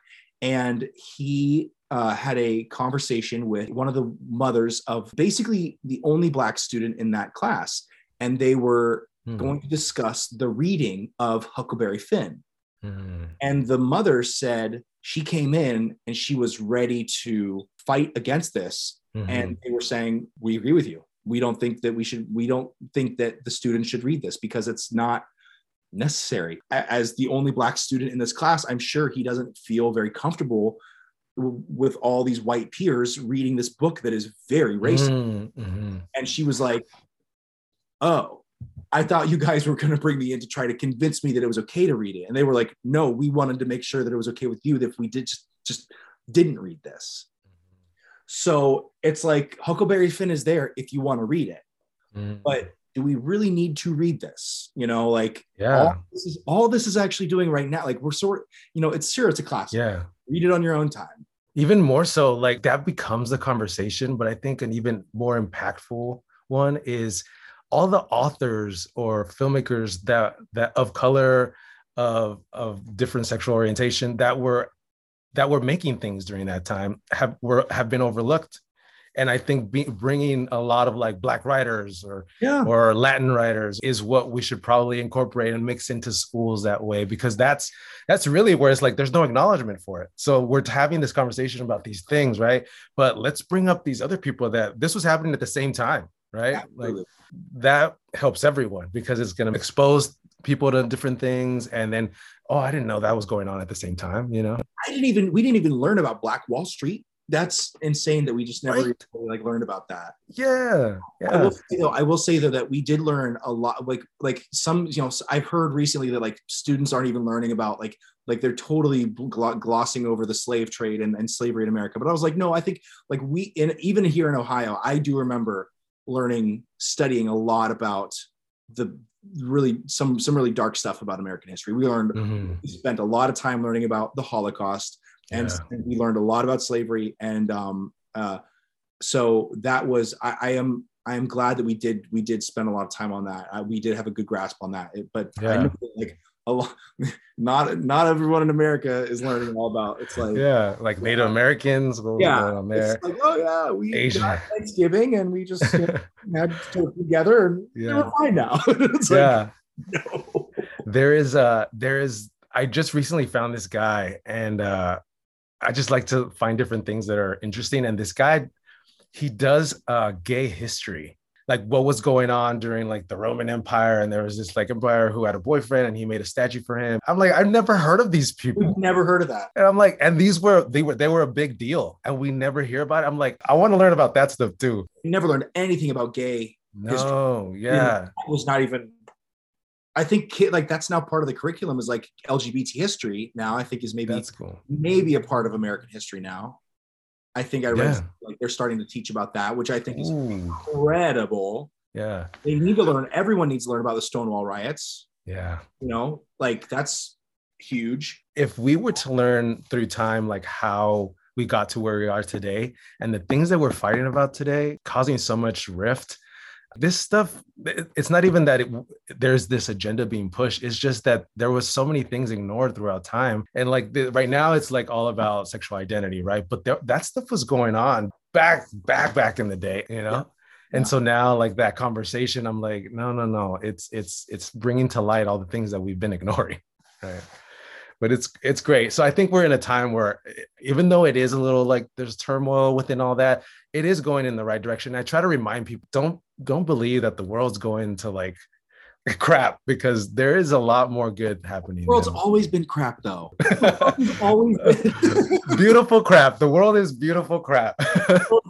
and he uh, had a conversation with one of the mothers of basically the only black student in that class and they were Hmm. going to discuss the reading of Huckleberry Finn. Hmm. And the mother said she came in and she was ready to fight against this. Mhm. And they were saying, We agree with you. We don't think that we should, we don't think that the students should read this because it's not necessary. As the only Black student in this class, I'm sure he doesn't feel very comfortable with all these white peers reading this book that is very racist Mm, mhm. and she was like, "Oh, I thought you guys were going to bring me in to try to convince me that it was okay to read it." And they were like, "No, we wanted to make sure that it was okay with you that if we did just just didn't read this." So it's like Huckleberry Finn is there if you want to read it, Mm. but do we really need to read this? You know, like yeah all this is all this is actually doing right now. Like we're sort, you know, it's sure it's a classic. yeah Read it on your own time. even more so like that becomes the conversation but i think an even more impactful one is all the authors or filmmakers that that of color of of different sexual orientation that were that were making things during that time have were have been overlooked and i think be, bringing a lot of like black writers or Yeah. or Latin writers is what we should probably incorporate and mix into schools that way because that's that's really where it's like there's no acknowledgement for it. So we're having this conversation about these things, right? But let's bring up these other people that this was happening at the same time, right? Like that helps everyone because it's going to expose people to different things and then oh, I didn't know that was going on at the same time, you know? I didn't even we didn't even learn about Black Wall Street. That's insane that we just never Right. really, like learned about that. Yeah. I will say though, I will say though that we did learn a lot. Like like some you know I've heard recently that like students aren't even learning about like like they're totally gl- glossing over the slave trade and, and slavery in America. But I was like, no, I think like we in even here in Ohio, I do remember learning studying a lot about the really some some really dark stuff about American history. We learned Mhm. we spent a lot of time learning about the Holocaust, and, Yeah. we learned a lot about slavery. And um, uh, so that was I, I am I am glad that we did we did spend a lot of time on that. Uh, we did have a good grasp on that. It- but I Yeah. know that, like a lot not not everyone in America is learning all about. It's like yeah, like Native Americans. What yeah, there? it's like oh yeah, we Asian. got Thanksgiving and we just you know, had to together and Yeah. we're fine now. it's like yeah. no. there is uh there is i just recently found this guy and uh i just like to find different things that are interesting and this guy he does uh gay history like what was going on during like the roman empire and there was this like empire who had a boyfriend and he made a statue for him i'm like i've never heard of these people We've never heard of that. and i'm like and these were they were they were a big deal and we never hear about it i'm like i want to learn about that stuff too We never learned anything about gay. History. No yeah That was not even. I think kid like that's now part of the curriculum is like LGBT history. Now I think is maybe that's cool maybe a part of American history now. I think I read Yeah. like they're starting to teach about that, which I think is Ooh, incredible. yeah They need to learn. Everyone needs to learn about the Stonewall riots. yeah You know, like that's huge. if we were to learn through time like how we got to where we are today and the things that we're fighting about today causing so much rift this stuff it's not even that it, there's this agenda being pushed it's just that there was so many things ignored throughout time and like the, right now it's like all about sexual identity right but there, that stuff was going on back back back in the day you know Yeah. and Yeah. so now like that conversation i'm like no no no it's it's it's bringing to light all the things that we've been ignoring right but it's it's great. So I think we're in a time where even though it is a little like there's turmoil within all that, it is going in the right direction. I try to remind people don't don't believe that the world's going to like crap because there is a lot more good happening. The world's than- always been crap though. Always beautiful crap. The world is beautiful crap.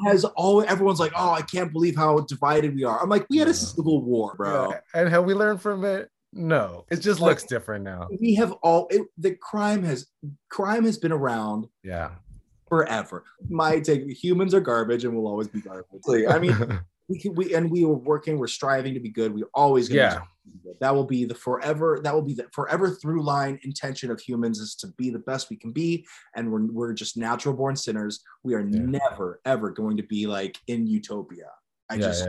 has always everyone's like, oh, I can't believe how divided we are. I'm like, we had a civil war, bro. and have we learned from it? No, it just Like- looks different now. We have all it, the crime has crime has been around Yeah. forever. My take: humans are garbage and will always be garbage. Like, I mean, we can, we and we were working, we're striving to be good. We're always going Yeah. to That will be the forever. That will be the forever through line intention of humans is to be the best we can be, and we're we're just natural born sinners. We are Yeah. never ever going to be like in utopia. I yeah, just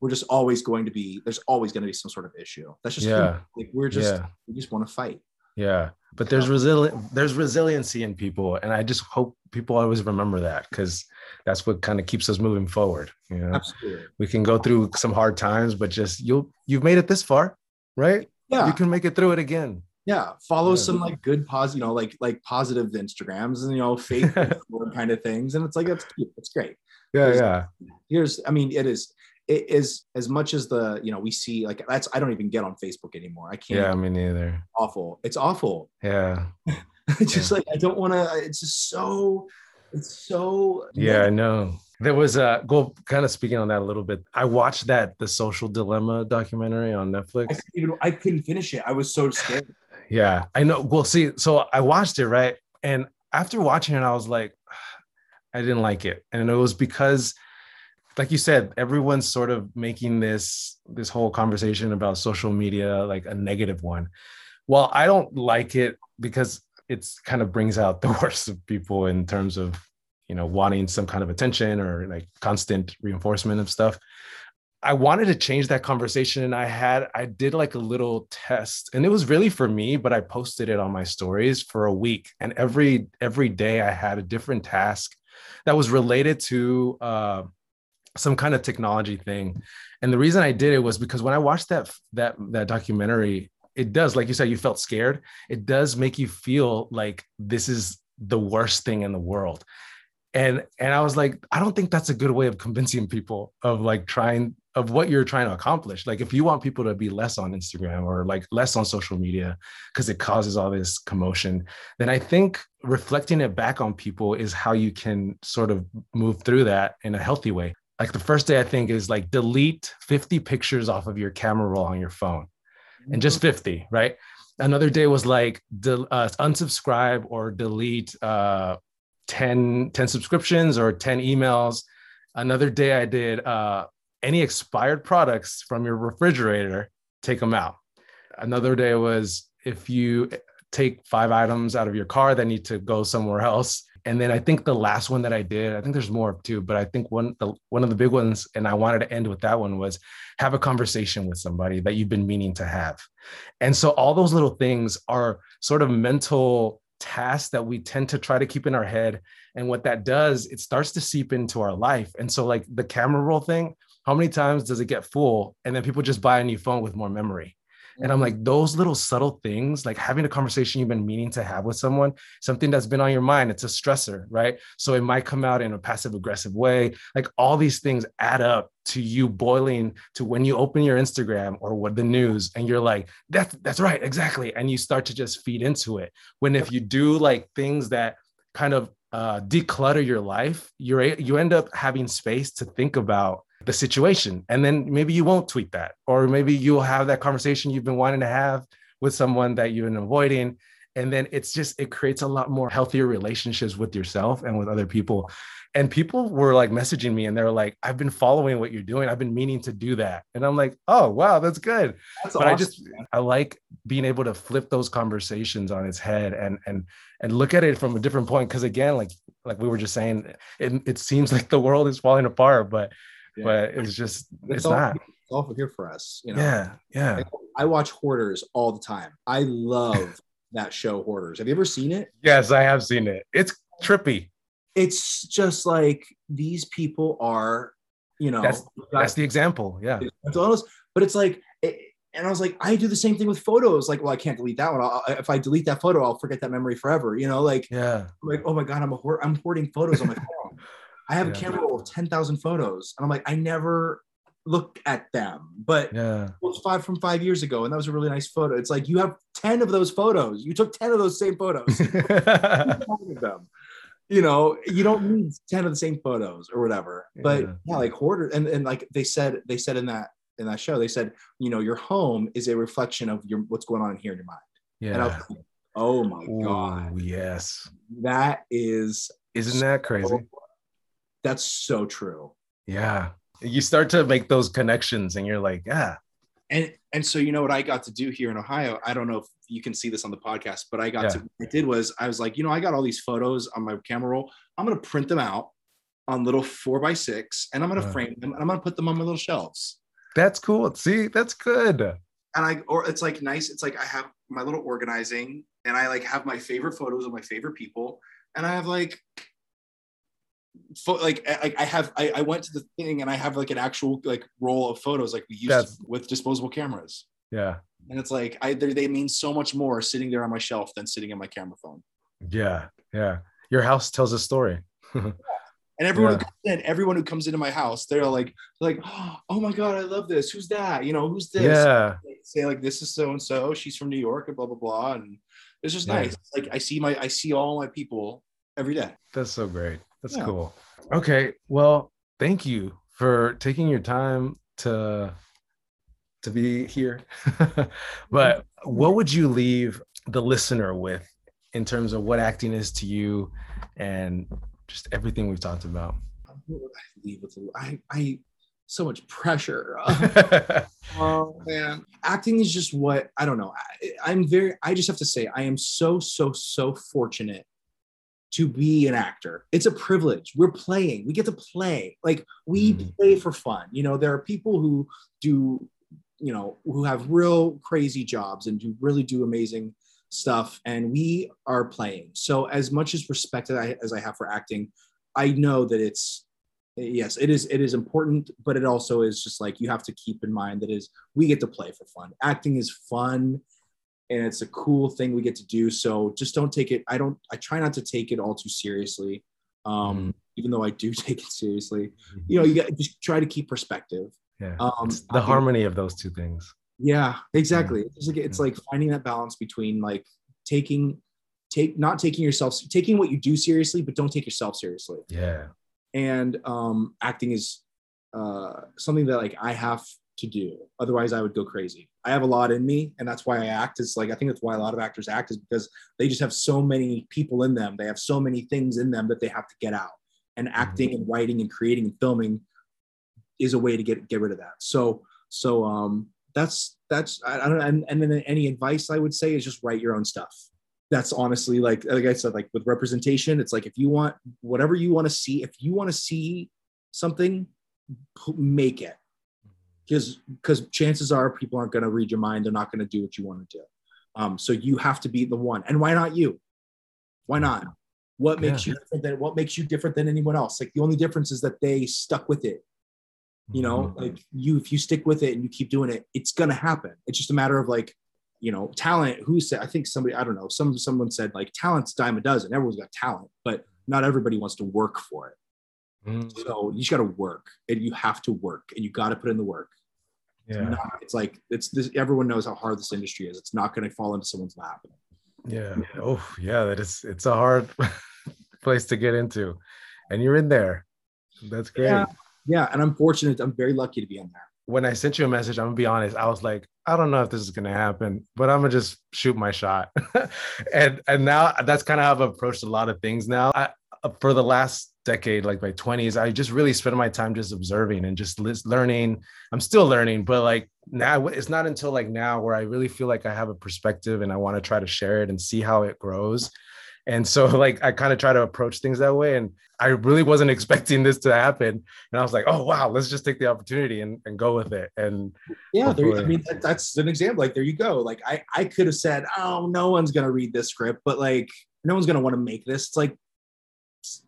we're just always going to be. There's always going to be some sort of issue. That's just Yeah. like we're just we just want to fight. Yeah, but there's resilient there's resiliency in people, and I just hope people always remember that because that's what kind of keeps us moving forward. You know, Absolutely. we can go through some hard times, but just you'll you've made it this far, right? Yeah. You can make it through it again. yeah follow Yeah. some like good positive you know like like positive instagrams and you know faith kind of things and it's like it's cute. it's great Yeah, There's- yeah, here's i mean it is it is as much as the you know we see like that's i don't even get on facebook anymore i can't yeah. Me neither. awful it's awful Yeah, it's just like i don't want to it's just so it's so yeah. I know. There was a go kind of speaking on that a little bit. I watched that the Social Dilemma documentary on I Netflix. couldn't, even, I couldn't finish it i was so scared Yeah, I know. Well, see, so I watched it, right? And after watching it, I was like, I didn't like it. And it was because, like you said, everyone's sort of making this this whole conversation about social media like a negative one. Well, I don't like it because it's kind of brings out the worst of people in terms of you know wanting some kind of attention or like constant reinforcement of stuff. I wanted to change that conversation and I had I did like a little test and it was really for me but I posted it on my stories for a week and every every day I had a different task that was related to uh, some kind of technology thing. And the reason I did it was because when I watched that that that documentary it does like you said you felt scared. It does make you feel like this is the worst thing in the world. And and i was like i don't think that's a good way of convincing people of like trying of what you're trying to accomplish. Like if you want people to be less on instagram or like less on social media because it causes all this commotion then i think reflecting it back on people is how you can sort of move through that in a healthy way like the first day i think is like delete 50 pictures off of your camera roll on your phone and just 50 right? Another day was like del- uh, unsubscribe or delete uh, 10, 10 subscriptions or 10 emails. Another day i did uh, any expired products from your refrigerator take them out. Another day was if you take five items out of your car that need to go somewhere else And then I think the last one that I did, I think there's more too, but I think one the, one of the big ones, and I wanted to end with that one was have a conversation with somebody that you've been meaning to have. And so all those little things are sort of mental tasks that we tend to try to keep in our head. And what that does, it starts to seep into our life. And so like the camera roll thing, how many times does it get full? And then people just buy a new phone with more memory. And I'm like, those little subtle things, like having a conversation you've been meaning to have with someone, something that's been on your mind, it's a stressor, right? So it might come out in a passive aggressive way. Like all these things add up to you boiling to when you open your Instagram or what the news and you're like, that's that's right, exactly. And you start to just feed into it. When if you do like things that kind of uh, declutter your life, you're you end up having space to think about the situation. And then maybe you won't tweet that, or maybe you'll have that conversation you've been wanting to have with someone that you've been avoiding. And then it's just, it creates a lot more healthier relationships with yourself and with other people. And people were like messaging me and they're like, I've been following what you're doing. I've been meaning to do that. And I'm like, oh, wow, that's good. That's but awesome, I just. I like being able to flip those conversations on its head and, and, and look at it from a different point. Cause again, like, like we were just saying, it, it seems like the world is falling apart, but yeah. but it's just it's, it's all, not. It's all here for us, you know. Yeah, yeah. I watch Hoarders all the time. I love that show, Hoarders. Have you ever seen it? Yes, I have seen it. It's trippy. It's just like these people are, you know, that's, that's the example. Yeah, but it's like. It, and I was like, I do the same thing with photos. Like, well, I can't delete that one. I'll, if I delete that photo, I'll forget that memory forever. You know, like, yeah, like, oh my god, I'm a hoard- I'm hoarding photos on my phone. I have yeah. a camera roll of 10,000 photos. And I'm like, I never look at them. But yeah, it was five from five years ago. And that was a really nice photo. It's like you have 10 of those photos. You took 10 of those same photos. them. You know, you don't need 10 of the same photos or whatever. But yeah, like hoarder and, and like they said, they said in that in that show, they said, you know, your home is a reflection of your what's going on here in your mind. Yeah. Like, oh my Ooh, God. Yes. That is isn't that crazy? That's so true. Yeah. You start to make those connections and you're like, yeah. And and so you know what I got to do here in Ohio. I don't know if you can see this on the podcast, but I got yeah. to what I did was I was like, you know, I got all these photos on my camera roll. I'm gonna print them out on little four by six and I'm gonna uh, frame them and I'm gonna put them on my little shelves. That's cool. See, that's good. And I or it's like nice. It's like I have my little organizing and I like have my favorite photos of my favorite people. And I have like like I, I have I, I, went to the thing and I have like an actual like roll of photos like we used to, with disposable cameras. Yeah. And it's like I they mean so much more sitting there on my shelf than sitting in my camera phone. Yeah, yeah. Your house tells a story. and everyone yeah. who comes in, everyone who comes into my house, they're like, they're like, oh my god, I love this. Who's that? You know, who's this? Yeah. say like, this is so and so. She's from New York and blah blah blah. And it's just yeah. nice. Like I see my I see all my people every day. That's so great. That's yeah. cool. Okay. Well, thank you for taking your time to to be here. but mm-hmm. what would you leave the listener with in terms of what acting is to you and just everything we've talked about? What would I leave with? I, I so much pressure. Um, oh man, acting is just what I don't know. I, I'm very. I just have to say, I am so so so fortunate to be an actor. It's a privilege. We're playing. We get to play. Like we mm-hmm. play for fun. You know, there are people who do, you know, who have real crazy jobs and do really do amazing stuff and we are playing. So as much as respect as I, as I have for acting, I know that it's yes, it is it is important, but it also is just like you have to keep in mind that is we get to play for fun. Acting is fun and it's a cool thing we get to do. So just don't take it. I don't. I try not to take it all too seriously, um, mm. even though I do take it seriously. Mm-hmm. You know, you got just try to keep perspective. Yeah, um, the I, harmony of those two things. Yeah, exactly. Yeah. It's like it's yeah. like finding that balance between like taking take not taking yourself taking what you do seriously, but don't take yourself seriously. Yeah, and um, acting is uh, something that like I have to do. Otherwise, I would go crazy. I have a lot in me, and that's why I act. Is like I think that's why a lot of actors act is because they just have so many people in them. They have so many things in them that they have to get out. And mm-hmm. acting and writing and creating and filming is a way to get get rid of that. So so um that's that's I, I don't know. And, and then any advice I would say is just write your own stuff. that's honestly like like I said, like with representation, it's like if you want whatever you want to see, if you want to see something, make it. Because because chances are people aren't going to read your mind. They're not going to do what you want to do. Um, so you have to be the one. And why not you? Why not? What makes yeah. you different than what makes you different than anyone else? Like the only difference is that they stuck with it. You know, mm-hmm. like you, if you stick with it and you keep doing it, it's gonna happen. It's just a matter of like, you know, talent. Who said? I think somebody, I don't know. Some someone said like talent's dime a dozen. Everyone's got talent, but not everybody wants to work for it. Mm-hmm. So you just got to work, and you have to work, and you got to put in the work. Yeah. It's, not, it's like it's this. Everyone knows how hard this industry is. It's not going to fall into someone's lap. Yeah. Oh, yeah. That is. It's a hard place to get into, and you're in there. That's great. Yeah. Yeah, and I'm fortunate. I'm very lucky to be in there. When I sent you a message, I'm gonna be honest. I was like, I don't know if this is gonna happen, but I'm gonna just shoot my shot. and and now that's kind of how I've approached a lot of things now. I, for the last decade, like my 20s, I just really spent my time just observing and just learning. I'm still learning, but like now it's not until like now where I really feel like I have a perspective and I want to try to share it and see how it grows. And so like I kind of try to approach things that way. And I really wasn't expecting this to happen. And I was like, oh wow, let's just take the opportunity and, and go with it. And yeah, there, I mean that, that's an example. Like there you go. Like I I could have said, oh, no one's gonna read this script, but like no one's gonna want to make this. It's like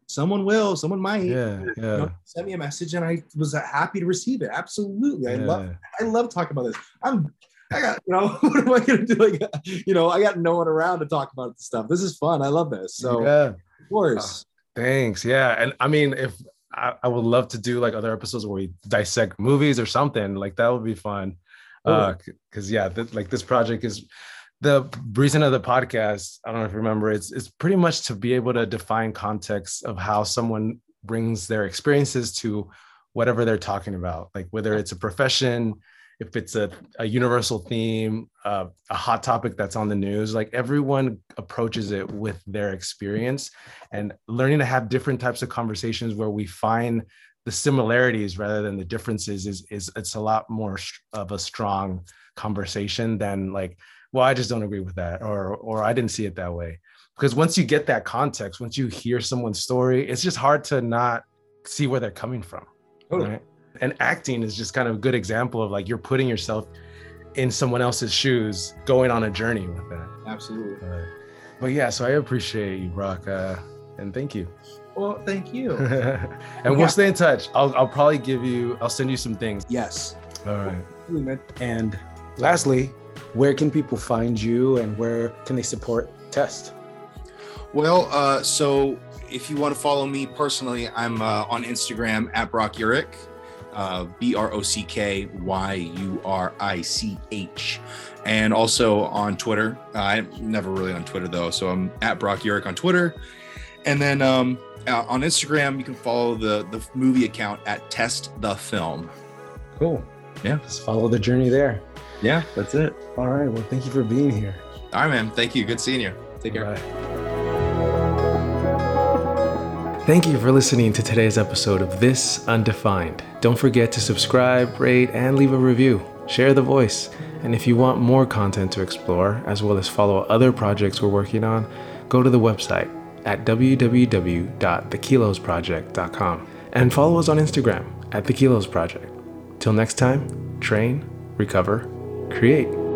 someone will, someone might. Yeah, yeah. You know, send me a message, and I was happy to receive it. Absolutely, I yeah. love, I love talking about this. I'm, I got, you know, what am I gonna do? Like, you know, I got no one around to talk about this stuff. This is fun. I love this. So, yeah. of course. Oh, thanks. Yeah, and I mean, if I, I, would love to do like other episodes where we dissect movies or something, like that would be fun. Uh, because yeah, th- like this project is the reason of the podcast i don't know if you remember it's it's pretty much to be able to define context of how someone brings their experiences to whatever they're talking about. Like whether it's a profession if it's a, a universal theme uh, a hot topic that's on the news like everyone approaches it with their experience and learning to have different types of conversations where we find the similarities rather than the differences is is it's a lot more of a strong conversation than like well i just don't agree with that or or i didn't see it that way. Because once you get that context once you hear someone's story it's just hard to not see where they're coming from totally. right? And acting is just kind of a good example of like you're putting yourself in someone else's shoes going on a journey with that. Absolutely. Uh, but yeah so i appreciate you brock uh, and thank you. Well thank you. And yeah. we'll stay in touch. I'll, I'll probably give you i'll send you some things. Yes. All right. And lastly where can people find you and where can they support Test? Well, uh, so if you want to follow me personally, I'm uh, on Instagram at Brock Yurich, uh, B R O C K Y U R I C H, and also on Twitter. Uh, I'm never really on Twitter though, so I'm at Brock Yurich on Twitter, and then um, uh, on Instagram you can follow the the movie account at Test the Film. Cool. Yeah, just follow the journey there yeah, that's it. All right. Well, thank you for being here. All right, man. Thank you. Good seeing you. Take care. Bye. Thank you for listening to today's episode of This Undefined. Don't forget to subscribe, rate, and leave a review. Share the voice. And if you want more content to explore, as well as follow other projects we're working on, go to the website at www.thekilosproject.com and follow us on Instagram at The Kilos Project. Till next time, train, recover, create.